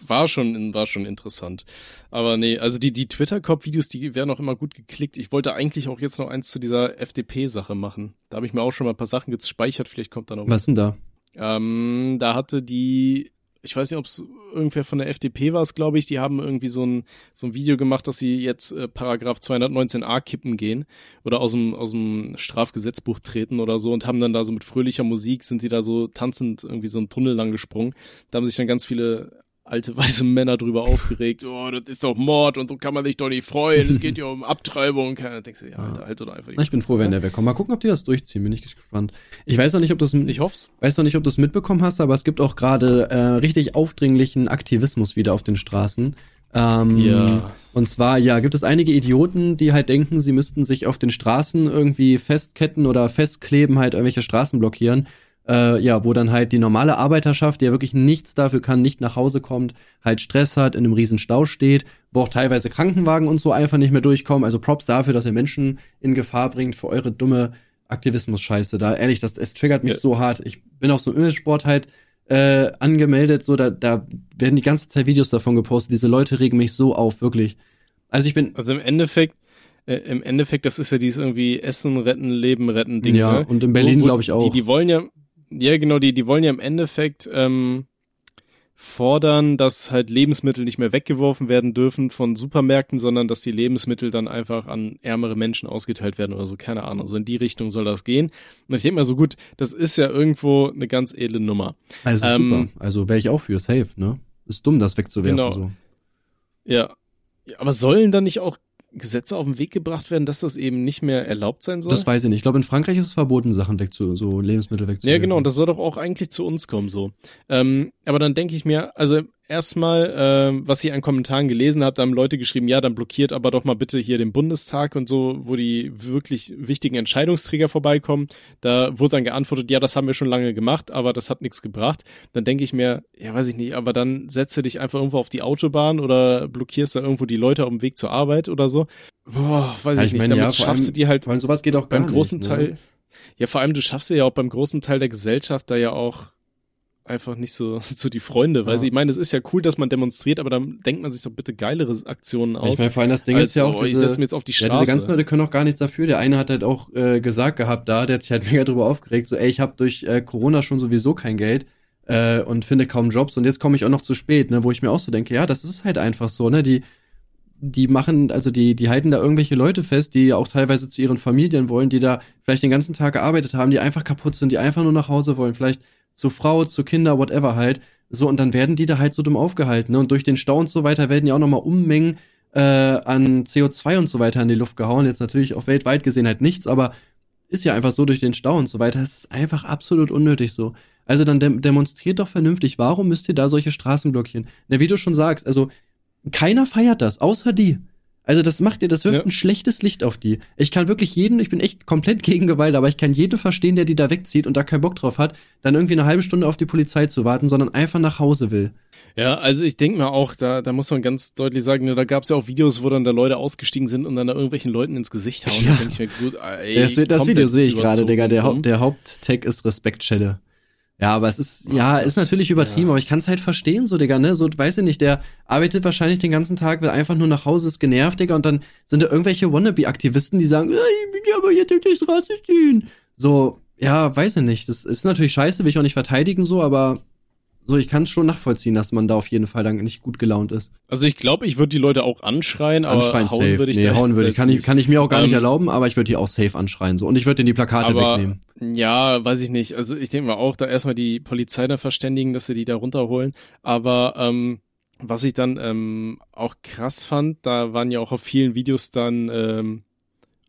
war schon, war schon interessant. Aber nee, also die, die Twitter-Cop-Videos, die werden auch immer gut geklickt. Ich wollte eigentlich auch jetzt noch eins zu dieser FDP-Sache machen. Da habe ich mir auch schon mal ein paar Sachen gespeichert, vielleicht kommt da noch Was denn da? Ähm, da hatte die, ich weiß nicht, ob es irgendwer von der FDP war, es glaube ich, die haben irgendwie so ein, so ein Video gemacht, dass sie jetzt äh, Paragraph 219a kippen gehen oder aus dem, aus dem Strafgesetzbuch treten oder so und haben dann da so mit fröhlicher Musik sind die da so tanzend irgendwie so einen Tunnel lang gesprungen. Da haben sich dann ganz viele alte weiße Männer drüber aufgeregt, oh, das ist doch Mord und so kann man sich doch nicht freuen, es geht ja um Abtreibung. Da denkst du, ja, Alter, halt oder einfach Na, Ich bin froh, wenn der wegkommt. Mal gucken, ob die das durchziehen. Bin ich gespannt. Ich weiß noch nicht, ob das, Ich hoff's. weiß noch nicht, ob du es mitbekommen hast, aber es gibt auch gerade äh, richtig aufdringlichen Aktivismus wieder auf den Straßen. Ähm, Ja. Und zwar, ja, gibt es einige Idioten, die halt denken, sie müssten sich auf den Straßen irgendwie festketten oder festkleben, halt irgendwelche Straßen blockieren. Äh, ja, wo dann halt die normale Arbeiterschaft, die ja wirklich nichts dafür kann, nicht nach Hause kommt, halt Stress hat, in einem riesen Stau steht, wo auch teilweise Krankenwagen und so einfach nicht mehr durchkommen. Also Props dafür, dass ihr Menschen in Gefahr bringt für eure dumme Aktivismus-Scheiße da. Ehrlich, das, es triggert mich Ja. so hart. Ich bin auf so einem Imagesport halt äh, angemeldet, so da, da werden die ganze Zeit Videos davon gepostet. Diese Leute regen mich so auf, wirklich. Also ich bin, Also im Endeffekt, äh, im Endeffekt, das ist ja dieses irgendwie Essen retten, Leben retten Ding. ja, ne? und in Berlin glaube ich auch. Die, die wollen ja, ja genau, die, die wollen ja im Endeffekt ähm, fordern, dass halt Lebensmittel nicht mehr weggeworfen werden dürfen von Supermärkten, sondern dass die Lebensmittel dann einfach an ärmere Menschen ausgeteilt werden oder so, keine Ahnung. So in die Richtung soll das gehen. Und ich denke mal so, gut, das ist ja irgendwo eine ganz edle Nummer. also ähm, super. Also wäre ich auch für, safe, ne? Ist dumm, das wegzuwerfen. Genau. So. Ja. ja. Aber sollen dann nicht auch Gesetze auf den Weg gebracht werden, dass das eben nicht mehr erlaubt sein soll? Das weiß ich nicht. Ich glaube, in Frankreich ist es verboten, Sachen wegzu, so Lebensmittel wegzuwerfen. Ja, genau, und das soll doch auch eigentlich zu uns kommen so. Ähm, aber dann denke ich mir, also erstmal, ähm, was ich an Kommentaren gelesen habe, da haben Leute geschrieben, ja, dann blockiert aber doch mal bitte hier den Bundestag und so, wo die wirklich wichtigen Entscheidungsträger vorbeikommen. Da wurde dann geantwortet, ja, das haben wir schon lange gemacht, aber das hat nichts gebracht. Dann denke ich mir, ja, weiß ich nicht, aber dann setze dich einfach irgendwo auf die Autobahn oder blockierst da irgendwo die Leute auf dem Weg zur Arbeit oder so. Boah, weiß Ja, ich, ich nicht. meine, Damit ja, schaffst allem- du die halt Vor allem sowas geht auch beim großen nicht, Teil. Ne? Ja, vor allem, du schaffst ja auch beim großen Teil der Gesellschaft da ja auch einfach nicht so, so die Freunde. Weil Ja. ich meine, es ist ja cool, dass man demonstriert, aber dann denkt man sich doch bitte geilere Aktionen aus. Ich meine, vor allem das Ding als ist ja auch so, ich diese, setze mir jetzt auf die ja, Straße. diese ganzen Leute können auch gar nichts dafür. Der eine hat halt auch äh, gesagt gehabt da, der hat sich halt mega drüber aufgeregt, so ey, ich habe durch äh, Corona schon sowieso kein Geld äh, und finde kaum Jobs und jetzt komme ich auch noch zu spät, ne, wo ich mir auch so denke, ja, das ist halt einfach so, ne, die die machen, also die, die halten da irgendwelche Leute fest, die auch teilweise zu ihren Familien wollen, die da vielleicht den ganzen Tag gearbeitet haben, die einfach kaputt sind, die einfach nur nach Hause wollen, vielleicht zur Frau, zu Kinder, whatever halt. So, und dann werden die da halt so dumm aufgehalten, ne? Und durch den Stau und so weiter werden ja auch nochmal Unmengen äh, an CO2 und so weiter in die Luft gehauen. Jetzt natürlich auch weltweit gesehen halt nichts, aber ist ja einfach so durch den Stau und so weiter. Es ist einfach absolut unnötig so. Also dann dem demonstriert doch vernünftig. Warum müsst ihr da solche Straßen blockieren? Na, wie du schon sagst, also keiner feiert das, außer die. Also das macht ihr, das wirft Ja. ein schlechtes Licht auf die. Ich kann wirklich jeden, ich bin echt komplett gegen Gewalt, aber ich kann jeden verstehen, der die da wegzieht und da keinen Bock drauf hat, dann irgendwie eine halbe Stunde auf die Polizei zu warten, sondern einfach nach Hause will. Ja, also ich denke mir auch, da, da muss man ganz deutlich sagen, ne, da gab es ja auch Videos, wo dann da Leute ausgestiegen sind und dann da irgendwelchen Leuten ins Gesicht hauen. Ja. Da ich mir, gut, ey, das, das Video sehe ich gerade, Digga. Der. Haupt, der Haupttag ist Respektschelle. Ja, aber es ist, ja, ist natürlich übertrieben, aber ich kann es halt verstehen, so, Digga, ne? So, weiß ich nicht, der arbeitet wahrscheinlich den ganzen Tag, will einfach nur nach Hause, ist genervt, Digga, und dann sind da irgendwelche Wannabe-Aktivisten, die sagen, ja, ich will ja aber jetzt auf die Straße stehen. So, ja, weiß ich nicht. Das ist natürlich scheiße, will ich auch nicht verteidigen, so, aber so, ich kann es schon nachvollziehen, dass man da auf jeden Fall dann nicht gut gelaunt ist. Also ich glaube, ich würde die Leute auch anschreien, aber Anschreien hauen safe. würde ich nee, hauen würde ich. Kann ich, kann ich mir auch gar nicht Ähm, erlauben, aber ich würde die auch safe anschreien, so. Und ich würde denen die Plakate aber, wegnehmen. Ja, weiß ich nicht. Also ich denke mal auch, da erstmal die Polizei da verständigen, dass sie die da runterholen. Aber ähm, was ich dann ähm, auch krass fand, da waren ja auch auf vielen Videos dann ähm,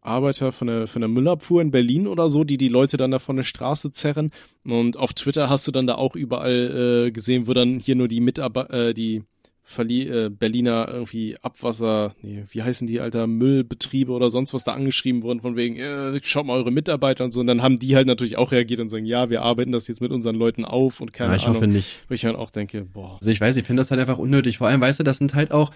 Arbeiter von der, von der Müllabfuhr in Berlin oder so, die die Leute dann da von der Straße zerren. Und auf Twitter hast du dann da auch überall äh, gesehen, wo dann hier nur die Mitarbeiter, äh, die Verli äh, Berliner irgendwie Abwasser, nee, wie heißen die, alter, Müllbetriebe oder sonst was da angeschrieben wurden, von wegen, äh, schaut mal eure Mitarbeiter und so. Und dann haben die halt natürlich auch reagiert und sagen, ja, wir arbeiten das jetzt mit unseren Leuten auf und keine Ja, ich Ahnung. hoffe nicht. Wo ich halt auch denke, boah. Also ich weiß, ich finde das halt einfach unnötig. Vor allem, weißt du, das sind halt auch,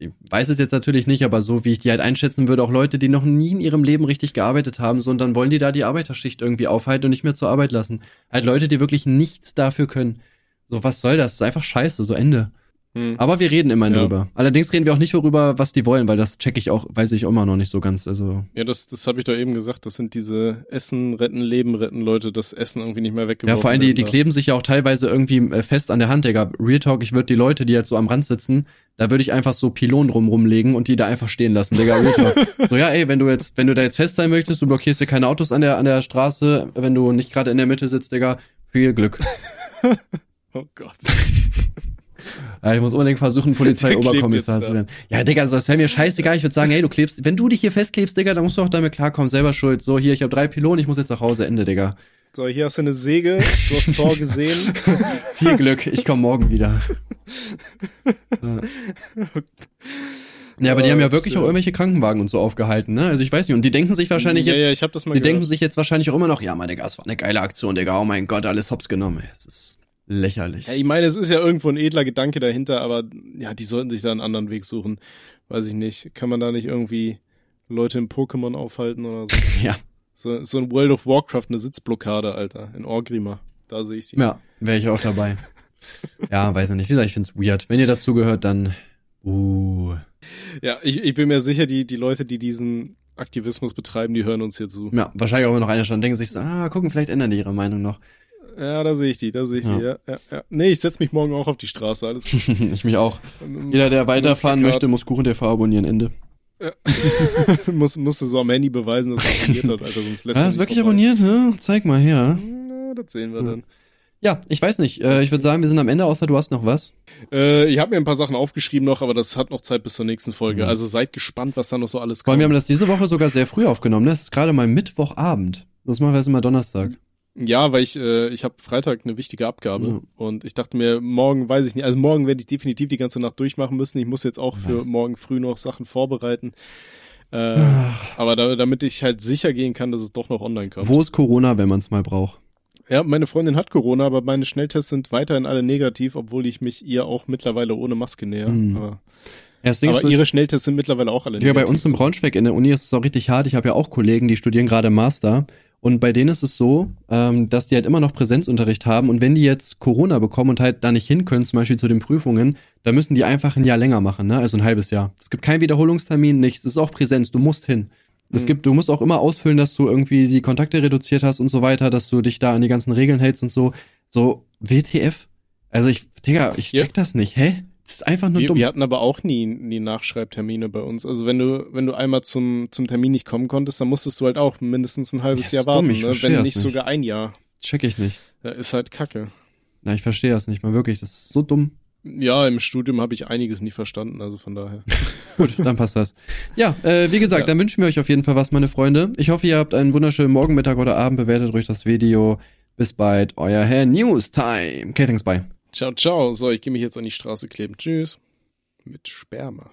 ich weiß es jetzt natürlich nicht, aber so wie ich die halt einschätzen würde, auch Leute, die noch nie in ihrem Leben richtig gearbeitet haben, so und dann wollen die da die Arbeiterschicht irgendwie aufhalten und nicht mehr zur Arbeit lassen. Halt Leute, die wirklich nichts dafür können. So, was soll das? Das ist einfach scheiße, so Ende. Hm. Aber wir reden immerhin Ja. drüber. Allerdings reden wir auch nicht darüber, was die wollen, weil das check ich auch, weiß ich auch immer noch nicht so ganz. Also, Ja, das, das habe ich doch eben gesagt. Das sind diese Essen retten, Leben retten Leute, das Essen irgendwie nicht mehr ja, weggeworfen vor allem die, die kleben sich ja auch teilweise irgendwie äh, fest an der Hand, Digga. Real Talk, ich würde die Leute, die jetzt so am Rand sitzen, da würde ich einfach so Pylonen drum rumlegen und die da einfach stehen lassen, Digga. Real Talk. so, ja, ey, wenn du jetzt, wenn du da jetzt fest sein möchtest, du blockierst dir keine Autos an der, an der Straße, wenn du nicht gerade in der Mitte sitzt, Digga, viel Glück. Oh Gott. Ja, ich muss unbedingt versuchen, Polizeioberkommissar zu werden. Ja, Digga, das wäre mir scheißegal. Ich würde sagen, hey, du klebst, wenn du dich hier festklebst, Digga, dann musst du auch damit klarkommen, selber schuld. So, hier, ich habe drei Pylonen, ich muss jetzt nach Hause, Ende, Digga. So, hier hast du eine Säge, du hast Saw gesehen. Viel Glück, ich komme morgen wieder. Ja. Ja, aber die haben ja Oh, wirklich schön. auch irgendwelche Krankenwagen und so aufgehalten, ne? Also ich weiß nicht, und die denken sich wahrscheinlich ja, jetzt, ja, ich habe das mal die gehört. denken sich jetzt wahrscheinlich auch immer noch, ja, mein Digga, es war eine geile Aktion, Digga, oh mein Gott, alles hops genommen. Es ist lächerlich. Ja, ich meine, es ist ja irgendwo ein edler Gedanke dahinter, aber ja, die sollten sich da einen anderen Weg suchen. Weiß ich nicht. Kann man da nicht irgendwie Leute in Pokémon aufhalten oder so? Ja, So, so ein World of Warcraft, eine Sitzblockade, Alter, in Orgrimmar. Da sehe ich die. ja, wäre ich auch dabei. ja, weiß ich nicht. Wie gesagt, ich find's weird. Wenn ihr dazugehört, dann, uh, Ja, ich, ich bin mir sicher, die, die Leute, die diesen Aktivismus betreiben, die hören uns hier zu. ja, wahrscheinlich auch immer noch einer schon, denken sich so, ah, gucken, vielleicht ändern die ihre Meinung noch. Ja, da sehe ich die, da sehe ich Ja. die. Ja, ja, ja. Nee, ich setz mich morgen auch auf die Straße, alles gut. ich mich auch. Jeder, der weiterfahren möchte, muss Kuchen TV abonnieren, Ende. muss, musste so am Handy beweisen, dass er abonniert hat, Alter, sonst lässt Ja, er ist wirklich vorbei. abonniert, ne? Zeig mal her. Na, das sehen wir Ja. dann. Ja, ich weiß nicht. Äh, ich würde sagen, wir sind am Ende, außer du hast noch was. Äh, ich habe mir ein paar Sachen aufgeschrieben noch, aber das hat noch Zeit bis zur nächsten Folge. Mhm. Also seid gespannt, was da noch so alles Vor allem, wir kommt. haben das diese Woche sogar sehr früh aufgenommen. Ne? Es ist gerade mal Mittwochabend. Das machen wir jetzt immer Donnerstag. Ja, weil ich äh, ich habe Freitag eine wichtige Abgabe Ja. und ich dachte mir, morgen weiß ich nicht, also morgen werde ich definitiv die ganze Nacht durchmachen müssen. Ich muss jetzt auch für Nice. morgen früh noch Sachen vorbereiten. Äh, Ach, aber da, damit ich halt sicher gehen kann, dass es doch noch online kommt. Wo ist Corona, wenn man es mal braucht? Ja, meine Freundin hat Corona, aber meine Schnelltests sind weiterhin alle negativ, obwohl ich mich ihr auch mittlerweile ohne Maske näher. Hm. Aber, Ja, Ding aber ihre Schnelltests sind mittlerweile auch alle Ja, negativ. bei uns in Braunschweig in der Uni ist es auch richtig hart. Ich habe ja auch Kollegen, die studieren gerade Master. Und bei denen ist es so, ähm, dass die halt immer noch Präsenzunterricht haben. Und wenn die jetzt Corona bekommen und halt da nicht hin können, zum Beispiel zu den Prüfungen, dann müssen die einfach ein Jahr länger machen, ne? Also ein halbes Jahr. Es gibt keinen Wiederholungstermin, nichts. Es ist auch Präsenz. Du musst hin. Es Mhm. gibt, du musst auch immer ausfüllen, dass du irgendwie die Kontakte reduziert hast und so weiter, dass du dich da an die ganzen Regeln hältst und so. So, WTF? Also ich, Digga, ich Ja. check das nicht. Hä? Das ist einfach nur Wir, dumm. wir hatten aber auch nie, nie Nachschreibtermine bei uns. Also wenn du, wenn du einmal zum, zum Termin nicht kommen konntest, dann musstest du halt auch mindestens ein halbes Das Jahr warten, ich ne? wenn nicht nicht. sogar ein Jahr. check ich nicht. Ja, ist halt kacke. Na, ich verstehe das nicht mal wirklich. Das ist so dumm. Ja, im Studium habe ich einiges nie verstanden, also von daher. Gut, dann passt das. Ja, äh, wie gesagt, Ja. dann wünschen wir euch auf jeden Fall was, meine Freunde. Ich hoffe, ihr habt einen wunderschönen Morgen, Mittag oder Abend. Bewertet ruhig das Video. Bis bald, euer Herr News Time. Okay, thanks, bye. Ciao, ciao. So, ich gehe mich jetzt an die Straße kleben. Tschüss. Mit Sperma.